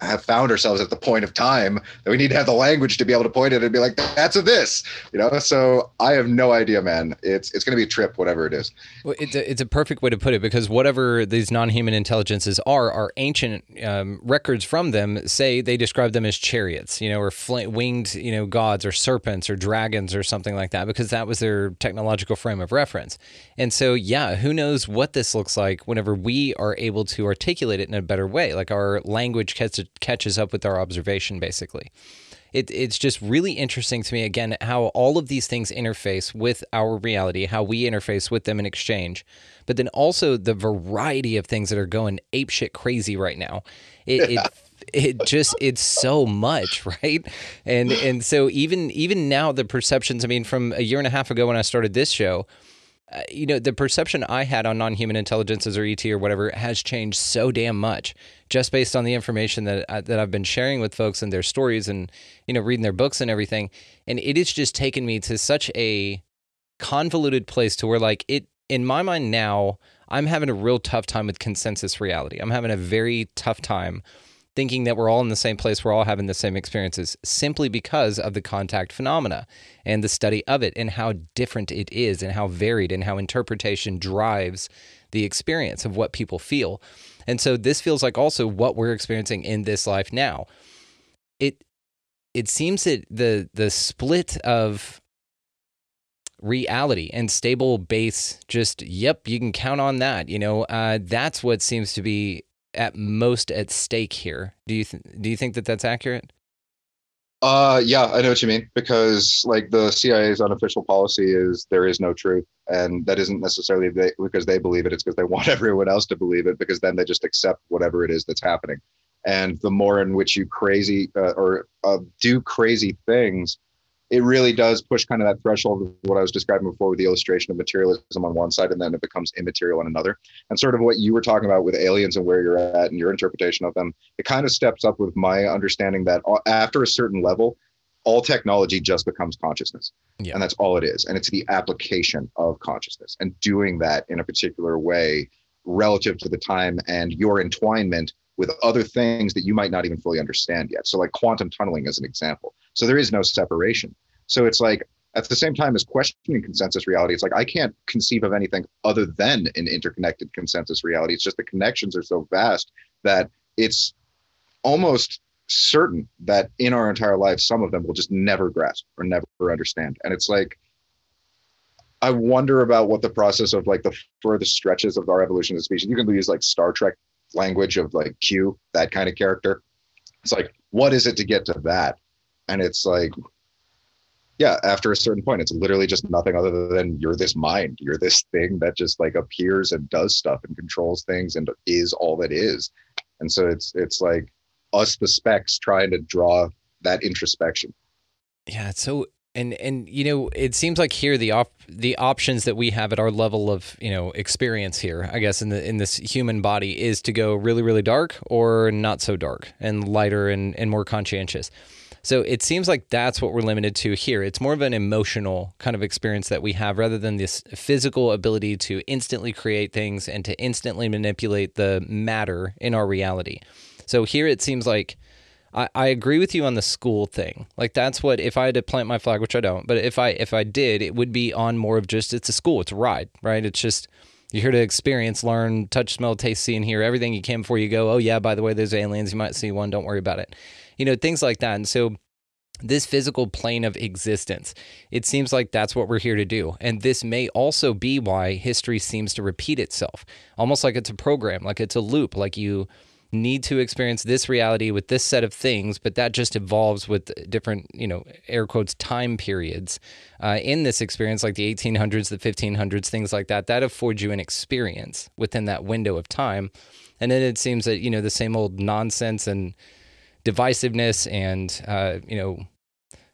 have found ourselves at the point of time that we need to have the language to be able to point it and be like, that's a this, you know? So I have no idea, man. It's, it's going to be a trip, whatever it is. Well, it's a, it's a perfect way to put it because whatever these non-human intelligences are, our ancient um, records from them say they describe them as chariots, you know, or fl- winged, you know, gods or serpents or dragons or something like that, because that was their technological frame of reference. And so, yeah, who knows what this looks like whenever we are able to articulate it in a better way, like our language gets catches up with our observation, basically. It, it's just really interesting to me, again, how all of these things interface with our reality, how we interface with them in exchange, but then also the variety of things that are going apeshit crazy right now. It, it it just it's so much right and and so even even now the perceptions i mean from a year and a half ago when i started this show uh, you know, the perception I had on non-human intelligences or ET or whatever has changed so damn much just based on the information that I, uh, that I've been sharing with folks and their stories and you know reading their books and everything. And it has just taken me to such a convoluted place to where like it in my mind now I'm having a real tough time with consensus reality. I'm having a very tough time thinking that we're all in the same place, we're all having the same experiences, simply because of the contact phenomena and the study of it and how different it is and how varied and how interpretation drives the experience of what people feel. And so this feels like also what we're experiencing in this life now. It it seems that the the split of reality and stable base just yep you can count on that you know uh, that's what seems to be at most at stake here. Do you th- do you think that that's accurate? Uh, yeah, I know what you mean because like the CIA's unofficial policy is there is no truth, and that isn't necessarily they, because they believe it. It's because they want everyone else to believe it because then they just accept whatever it is that's happening. and the more in which you crazy uh, or uh, do crazy things it really does push kind of that threshold of what I was describing before with the illustration of materialism on one side and then it becomes immaterial on another. And sort of what you were talking about with aliens and where you're at and your interpretation of them, it kind of steps up with my understanding that after a certain level, all technology just becomes consciousness. Yeah. And that's all it is. And it's the application of consciousness and doing that in a particular way relative to the time and your entwinement with other things that you might not even fully understand yet. So, like quantum tunneling as an example. So, there is no separation. So, it's like at the same time as questioning consensus reality, it's like I can't conceive of anything other than an interconnected consensus reality. It's just the connections are so vast that it's almost certain that in our entire life, some of them will just never grasp or never understand. And it's like, I wonder about what the process of like the furthest stretches of our evolution as species. You can use like Star Trek language of like Q, that kind of character. It's like, what is it to get to that? And it's like, yeah, after a certain point, it's literally just nothing other than you're this mind. You're this thing that just like appears and does stuff and controls things and is all that is. And so it's it's like us the specs trying to draw that introspection. Yeah, so and and you know it seems like here the op- the options that we have at our level of you know experience here i guess in the in this human body is to go really really dark or not so dark and lighter and and more conscientious so it seems like that's what we're limited to here it's more of an emotional kind of experience that we have rather than this physical ability to instantly create things and to instantly manipulate the matter in our reality so here it seems like I, I agree with you on the school thing. Like that's what if I had to plant my flag, which I don't, but if I if I did, it would be on more of just it's a school, it's a ride, right? It's just you're here to experience, learn, touch, smell, taste, see, and hear everything you can before you go. Oh yeah, by the way, there's aliens. You might see one. Don't worry about it. You know things like that. And so this physical plane of existence. It seems like that's what we're here to do. And this may also be why history seems to repeat itself, almost like it's a program, like it's a loop, like you need to experience this reality with this set of things, but that just evolves with different, you know, air quotes, time periods uh, in this experience, like the 1800s, the 1500s, things like that. That affords you an experience within that window of time. And then it seems that, you know, the same old nonsense and divisiveness and, uh, you know,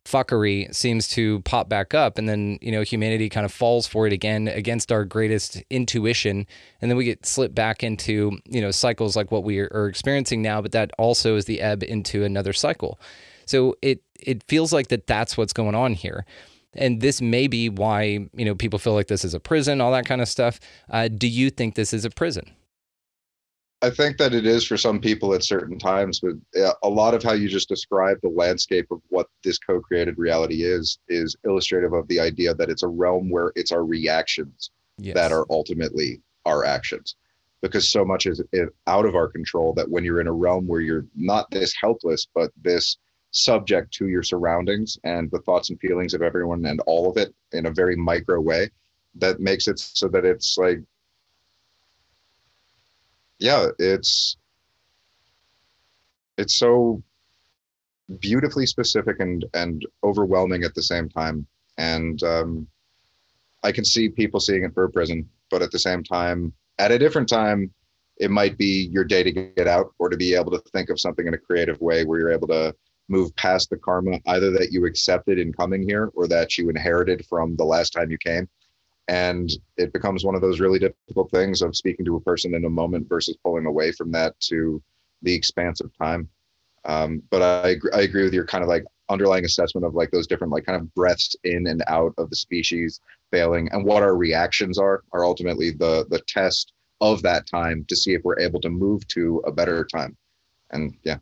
fuckery seems to pop back up. And then you know humanity kind of falls for it again against our greatest intuition. And then we get slipped back into you know cycles like what we are experiencing now but that also is the ebb into another cycle. So it it feels like that that's what's going on here. And this may be why you know people feel like this is a prison all that kind of stuff. Uh, do you think this is a prison I think that it is for some people at certain times, but a lot of how you just described the landscape of what this co-created reality is is illustrative of the idea that it's a realm where it's our reactions yes. that are ultimately our actions, because so much is eh, out of our control that when you're in a realm where you're not this helpless, but this subject to your surroundings and the thoughts and feelings of everyone and all of it in a very micro way, that makes it so that it's like yeah, it's it's so beautifully specific and and overwhelming at the same time. And um, I can see people seeing it for a prison, but at the same time, at a different time, it might be your day to get out or to be able to think of something in a creative way where you're able to move past the karma either that you accepted in coming here or that you inherited from the last time you came and it becomes one of those really difficult things of speaking to a person in a moment versus pulling away from that to the expanse of time. Um, but I, I agree with your kind of like underlying assessment of like those different like kind of breaths in and out of the species failing and what our reactions are are ultimately the the test of that time to see if we're able to move to a better time. And yeah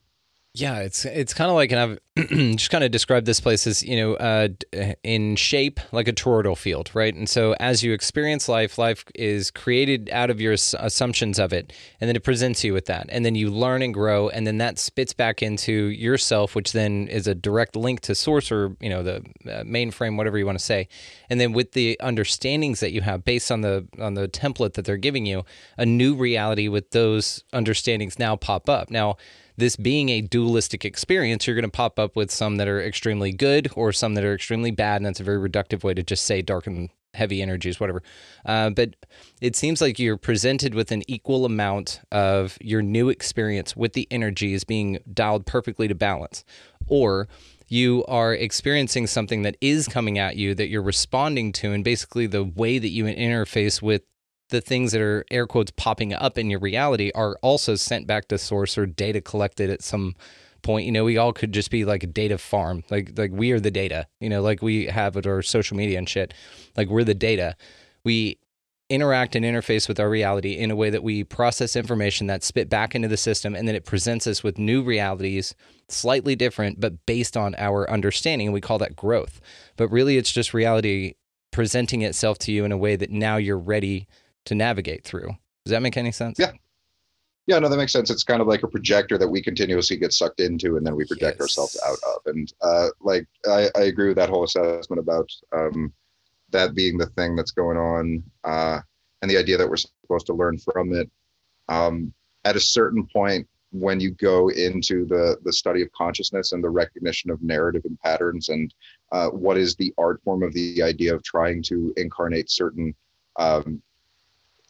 yeah, it's it's kind of like, and I've just kind of described this place as you know, uh, in shape like a toroidal field, right? And so as you experience life, life is created out of your assumptions of it, and then it presents you with that, and then you learn and grow, and then that spits back into yourself, which then is a direct link to source or you know the uh, mainframe, whatever you want to say, and then with the understandings that you have based on the on the template that they're giving you, a new reality with those understandings now pop up now this being a dualistic experience, you're going to pop up with some that are extremely good or some that are extremely bad. And that's a very reductive way to just say dark and heavy energies, whatever. Uh, but it seems like you're presented with an equal amount of your new experience with the energies being dialed perfectly to balance, or you are experiencing something that is coming at you that you're responding to, and basically the way that you interface with the things that are air quotes popping up in your reality are also sent back to source or data collected at some point. You know we all could just be like a data farm. Like like we are the data. You know like we have our social media and shit. Like we're the data. We interact and interface with our reality in a way that we process information that's spit back into the system and then it presents us with new realities slightly different but based on our understanding. And we call that growth. But really it's just reality presenting itself to you in a way that now you're ready to navigate through does that make any sense yeah yeah, no, that makes sense. It's kind of like a projector that we continuously get sucked into, and then we project yes. ourselves out of. And uh, like, I, I, agree with that whole assessment about um, that being the thing that's going on, uh, and the idea that we're supposed to learn from it. Um, at a certain point, when you go into the the study of consciousness and the recognition of narrative and patterns, and uh, what is the art form of the idea of trying to incarnate certain um,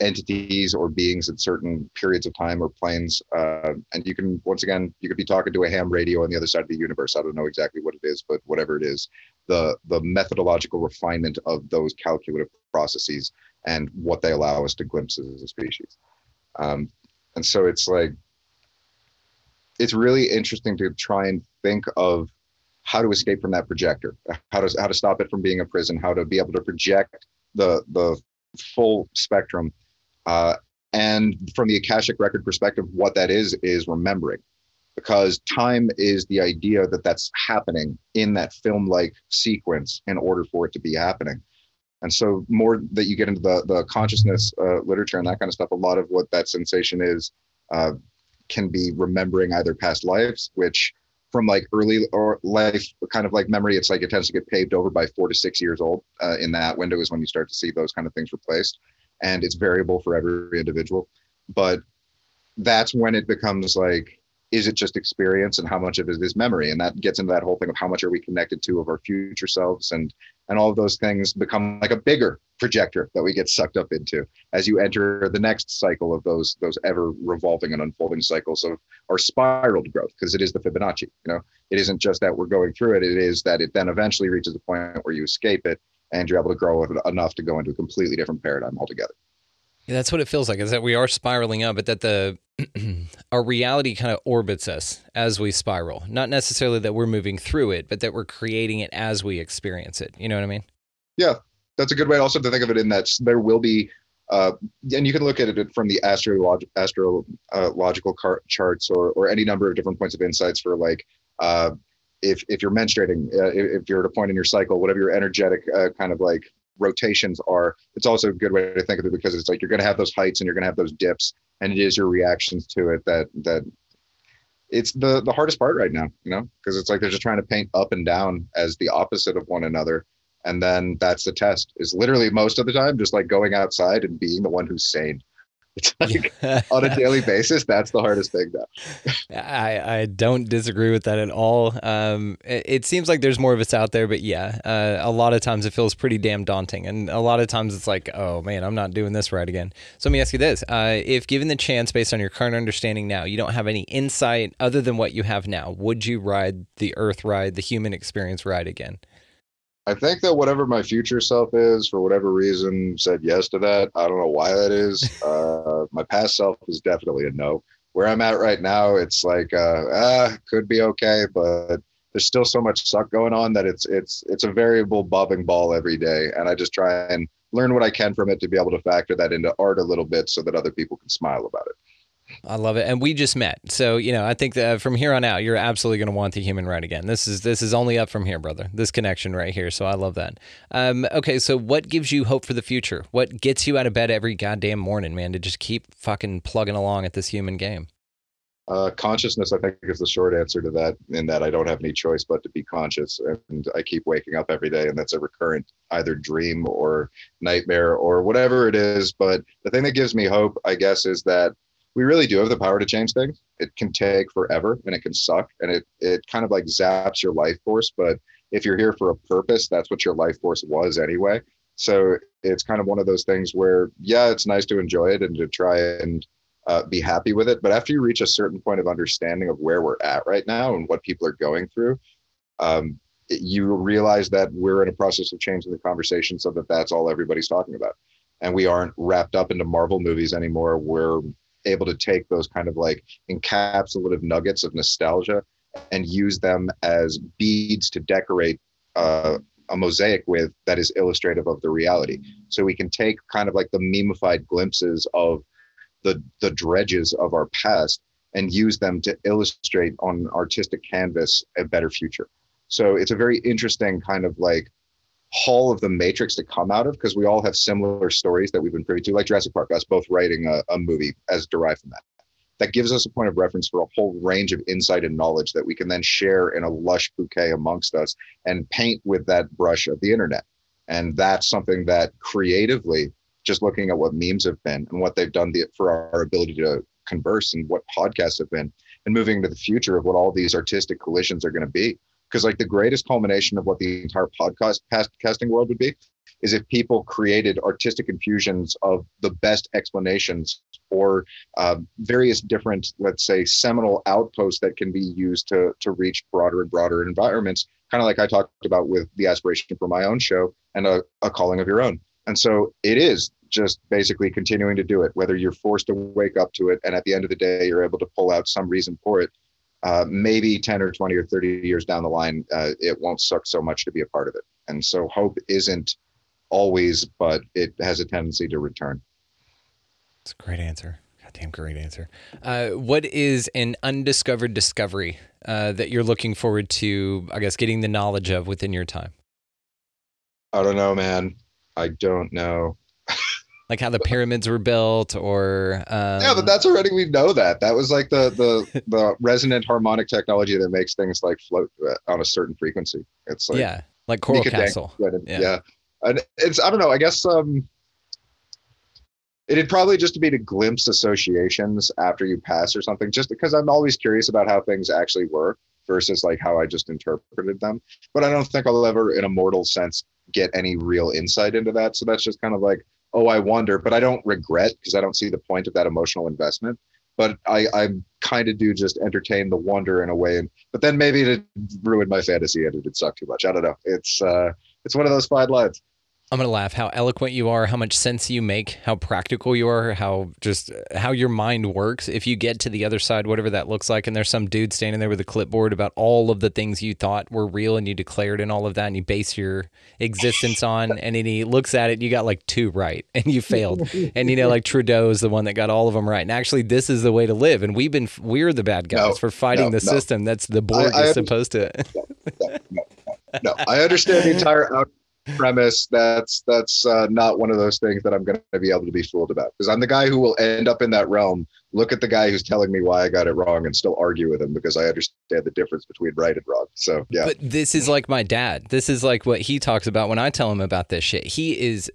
entities or beings at certain periods of time or planes. Uh, and you can, once again, you could be talking to a ham radio on the other side of the universe. I don't know exactly what it is, but whatever it is, the the methodological refinement of those calculative processes and what they allow us to glimpse as a species. Um, and so it's like, it's really interesting to try and think of how to escape from that projector, how to how to stop it from being a prison, how to be able to project the the full spectrum uh, and from the Akashic record perspective, what that is, is remembering. Because time is the idea that that's happening in that film like sequence in order for it to be happening. And so, more that you get into the, the consciousness uh, literature and that kind of stuff, a lot of what that sensation is uh, can be remembering either past lives, which from like early or life kind of like memory, it's like it tends to get paved over by four to six years old. Uh, in that window is when you start to see those kind of things replaced and it's variable for every individual. But that's when it becomes like, is it just experience and how much of it is memory? And that gets into that whole thing of how much are we connected to of our future selves and and all of those things become like a bigger projector that we get sucked up into as you enter the next cycle of those those ever revolving and unfolding cycles of our spiraled growth because it is the Fibonacci. You know, it isn't just that we're going through it; it is that it then eventually reaches a point where you escape it and you're able to grow enough to go into a completely different paradigm altogether. Yeah, that's what it feels like is that we are spiraling up, but that the our reality kind of orbits us as we spiral. Not necessarily that we're moving through it, but that we're creating it as we experience it. You know what I mean? Yeah, that's a good way also to think of it in that there will be uh, and you can look at it from the astrolog- astrological car- charts or, or any number of different points of insights for like uh, if if you're menstruating, uh, if you're at a point in your cycle, whatever your energetic uh, kind of like rotations are, it's also a good way to think of it because it's like you're going to have those heights and you're going to have those dips, and it is your reactions to it that that it's the the hardest part right now, you know, because it's like they're just trying to paint up and down as the opposite of one another, and then that's the test. Is literally most of the time just like going outside and being the one who's sane it's like on a daily basis, that's the hardest thing though. I, I don't disagree with that at all. Um, it, it, seems like there's more of us out there, but yeah, uh, a lot of times it feels pretty damn daunting. And a lot of times it's like, oh man, I'm not doing this right again. So let me ask you this. Uh, if given the chance based on your current understanding now, you don't have any insight other than what you have now, would you ride the earth ride, the human experience ride again? I think that whatever my future self is, for whatever reason, said yes to that. I don't know why that is. Uh, my past self is definitely a no. Where I'm at right now, it's like uh, ah, could be okay, but there's still so much suck going on that it's it's it's a variable bobbing ball every day, and I just try and learn what I can from it to be able to factor that into art a little bit so that other people can smile about it. I love it, and we just met, so you know I think that from here on out, you're absolutely going to want the human right again. This is this is only up from here, brother. This connection right here, so I love that. Um, okay, so what gives you hope for the future? What gets you out of bed every goddamn morning, man, to just keep fucking plugging along at this human game? Uh, consciousness, I think, is the short answer to that. In that I don't have any choice but to be conscious, and I keep waking up every day, and that's a recurrent either dream or nightmare or whatever it is. But the thing that gives me hope, I guess, is that we really do have the power to change things. It can take forever and it can suck and it it kind of like zaps your life force. But if you're here for a purpose, that's what your life force was anyway. So it's kind of one of those things where, yeah, it's nice to enjoy it and to try and uh, be happy with it. But after you reach a certain point of understanding of where we're at right now and what people are going through, um, you realize that we're in a process of changing the conversation so that that's all everybody's talking about. And we aren't wrapped up into Marvel movies anymore. We're able to take those kind of like encapsulative nuggets of nostalgia and use them as beads to decorate uh, a mosaic with that is illustrative of the reality. So we can take kind of like the memeified glimpses of the the dredges of our past and use them to illustrate on artistic canvas a better future. So it's a very interesting kind of like hall of the matrix to come out of because we all have similar stories that we've been privy to, like Jurassic Park, us both writing a, a movie as derived from that. That gives us a point of reference for a whole range of insight and knowledge that we can then share in a lush bouquet amongst us and paint with that brush of the internet. And that's something that creatively, just looking at what memes have been and what they've done the, for our ability to converse and what podcasts have been, and moving into the future of what all these artistic collisions are going to be because like the greatest culmination of what the entire podcast casting world would be is if people created artistic infusions of the best explanations for uh, various different, let's say, seminal outposts that can be used to to reach broader and broader environments. Kind of like I talked about with the aspiration for my own show and a, a calling of your own. And so it is just basically continuing to do it, whether you're forced to wake up to it, and at the end of the day, you're able to pull out some reason for it uh, maybe 10 or 20 or 30 years down the line, uh, it won't suck so much to be a part of it. And so hope isn't always, but it has a tendency to return. It's a great answer. Goddamn great answer. Uh, what is an undiscovered discovery uh, that you're looking forward to, I guess, getting the knowledge of within your time? I don't know, man. I don't know like how the pyramids were built or um... yeah but that's already we know that. That was like the the the resonant harmonic technology that makes things like float uh, on a certain frequency. It's like yeah like coral castle. yeah. yeah. And it's i don't know i guess um it'd probably just be to glimpse associations after you pass or something just because i'm always curious about how things actually work versus like how i just interpreted them. But i don't think i'll ever in a mortal sense get any real insight into that. So that's just kind of like oh, I wonder, but I don't regret because I don't see the point of that emotional investment. But I, I kind of do just entertain the wonder in a way, and but then maybe it ruined my fantasy and it did suck too much. I don't know. It's uh, it's one of those fine lines. I'm going to laugh how eloquent you are, how much sense you make, how practical you are, how just how your mind works. If you get to the other side, whatever that looks like, and there's some dude standing there with a clipboard about all of the things you thought were real and you declared and all of that, and you base your existence on, and then he looks at it, you got like two right, and you failed. and you know, like Trudeau is the one that got all of them right. And actually, this is the way to live. And we've been, we're the bad guys no, for fighting no, the no. system. That's the board I, I is supposed to. no, no, I understand the entire out premise that's that's uh, not one of those things that i'm going to be able to be fooled about. Because i'm the guy who will end up in that realm look at the guy who's telling me why i got it wrong and still argue with him because i understand the difference between right and wrong. So yeah. But this is like my dad. This is like what he talks about when i tell him about this shit. He is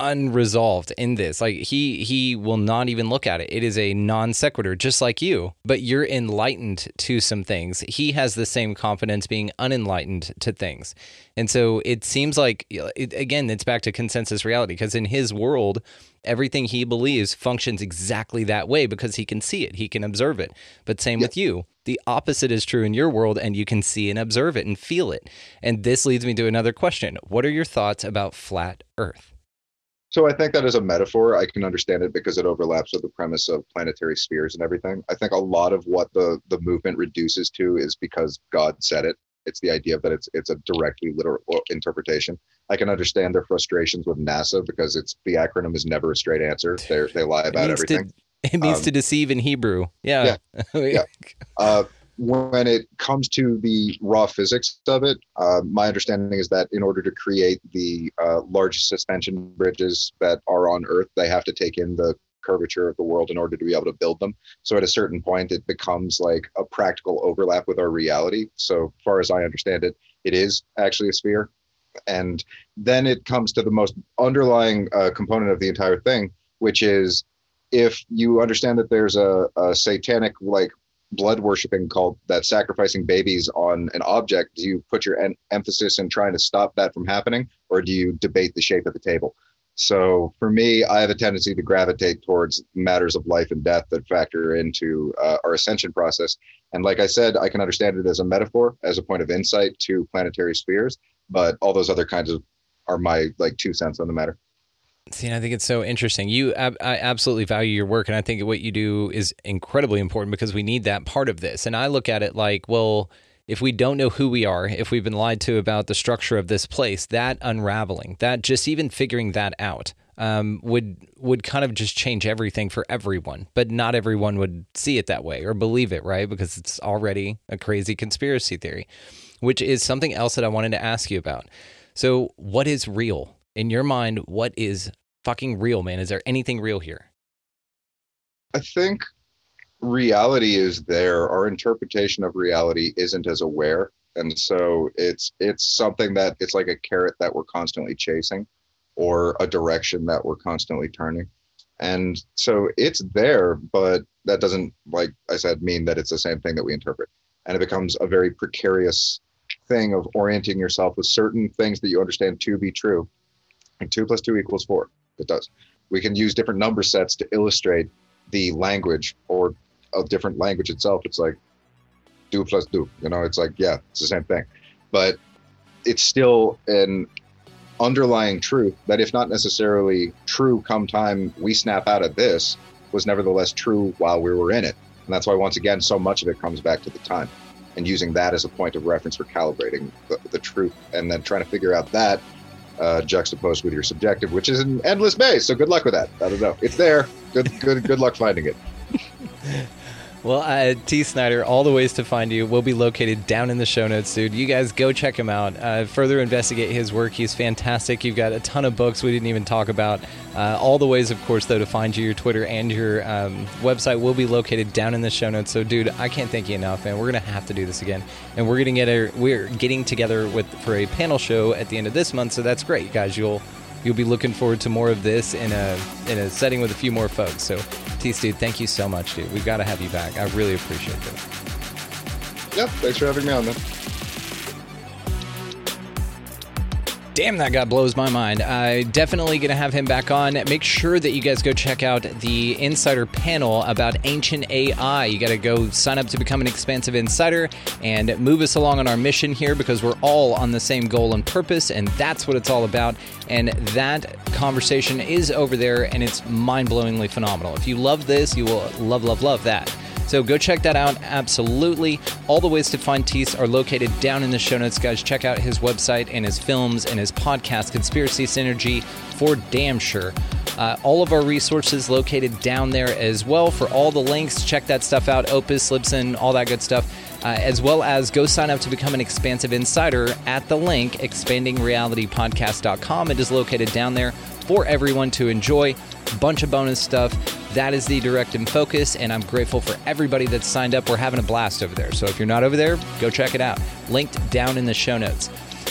unresolved in this. Like he he will not even look at it. It is a non sequitur, just like you. But you're enlightened to some things. He has the same confidence being unenlightened to things, and so it seems like it, again, it's back to consensus reality because in his world, everything he believes functions exactly that way because he can see it, he can observe it. But same with you. The opposite is true in your world, and you can see and observe it and feel it. And this leads me to another question What are your thoughts about flat Earth? So I think that as a metaphor, I can understand it because it overlaps with the premise of planetary spheres and everything. I think a lot of what the the movement reduces to is because God said it. It's the idea that it's it's a directly literal interpretation. I can understand their frustrations with NASA because it's the acronym is never a straight answer. They they lie about everything. To, it means um, to deceive in Hebrew. Yeah. Yeah. yeah. Uh, when it comes to the raw physics of it, uh, my understanding is that in order to create the uh, largest suspension bridges that are on Earth, they have to take in the curvature of the world in order to be able to build them. So at a certain point, it becomes like a practical overlap with our reality. So far as I understand it, it is actually a sphere. And then it comes to the most underlying uh, component of the entire thing, which is if you understand that there's a, a satanic like blood worshiping called that sacrificing babies on an object do you put your en- emphasis in trying to stop that from happening or do you debate the shape of the table? So for me i have a tendency to gravitate towards matters of life and death that factor into uh, our ascension process. And like i said i can understand it as a metaphor as a point of insight to planetary spheres but all those other kinds of are my like two cents on the matter See, I think it's so interesting. You, ab- I absolutely value your work, and I think what you do is incredibly important because we need that part of this. And I look at it like, well, if we don't know who we are, if we've been lied to about the structure of this place, that unraveling, that just even figuring that out, um, would would kind of just change everything for everyone. But not everyone would see it that way or believe it, right? Because it's already a crazy conspiracy theory, which is something else that I wanted to ask you about. So, what is real? in your mind, what is fucking real, man? Is there anything real here? I think reality is there. Our interpretation of reality isn't as aware. And so it's it's something that it's like a carrot that we're constantly chasing or a direction that we're constantly turning. And so it's there, but that doesn't, like I said, mean that it's the same thing that we interpret. And it becomes a very precarious thing of orienting yourself with certain things that you understand to be true. And two plus two equals four. It does. We can use different number sets to illustrate the language or a different language itself. It's like do plus do. You know, it's like, yeah, it's the same thing. But it's still an underlying truth that, if not necessarily true come time we snap out of this, was nevertheless true while we were in it. And that's why, once again, so much of it comes back to the time and using that as a point of reference for calibrating the, the truth and then trying to figure out that uh, juxtaposed with your subjective, which is an endless maze. So good luck with that. I don't know. It's there. Good, good, good luck finding it. Well, uh, T. Snyder, all the ways to find you will be located down in the show notes, dude. You guys go check him out. Uh, further investigate his work. He's fantastic. You've got a ton of books we didn't even talk about. Uh, all the ways, of course, though, to find you, your Twitter and your um, website will be located down in the show notes. So, dude, I can't thank you enough, man. We're gonna have to do this again, and we're gonna get a, we're getting together with for a panel show at the end of this month. So that's great, guys. You'll you'll be looking forward to more of this in a in a setting with a few more folks. So, T. dude, thank you so much, dude. We've got to have you back. I really appreciate it. Yep. Thanks for having me on, man. Damn, that guy blows my mind. I definitely gonna have him back on. Make sure that you guys go check out the insider panel about ancient AI. You gotta go sign up to become an expansive insider and move us along on our mission here because we're all on the same goal and purpose, and that's what it's all about. And that conversation is over there, and it's mind blowingly phenomenal. If you love this, you will love, love, love that. So go check that out. Absolutely. All the ways to find T.'s are located down in the show notes, guys. Check out his website and his films and his podcast, Conspiracy Synergy, for damn sure. Uh, all of our resources located down there as well for all the links. Check that stuff out Opus, Libsyn, all that good stuff. Uh, as well as go sign up to become an expansive insider at the link expandingrealitypodcast.com. It is located down there for everyone to enjoy. Bunch of bonus stuff. That is the direct and focus, and I'm grateful for everybody that's signed up. We're having a blast over there. So if you're not over there, go check it out. Linked down in the show notes.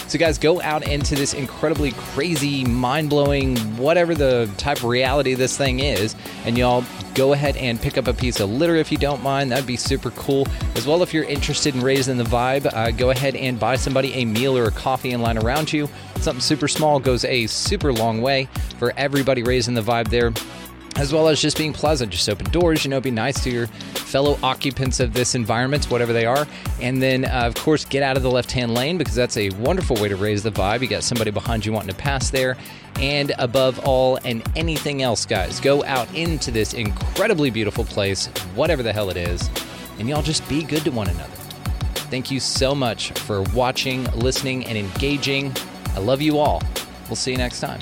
So, guys, go out into this incredibly crazy, mind blowing, whatever the type of reality this thing is, and y'all go ahead and pick up a piece of litter if you don't mind. That'd be super cool. As well, if you're interested in raising the vibe, uh, go ahead and buy somebody a meal or a coffee and line around you. Something super small goes a super long way for everybody raising the vibe there as well as just being pleasant. Just open doors, you know, be nice to your fellow occupants of this environment, whatever they are. And then, uh, of course, get out of the left hand lane because that's a wonderful way to raise the vibe. You got somebody behind you wanting to pass there. And above all, and anything else, guys, go out into this incredibly beautiful place, whatever the hell it is, and y'all just be good to one another. Thank you so much for watching, listening, and engaging. I love you all. We'll see you next time.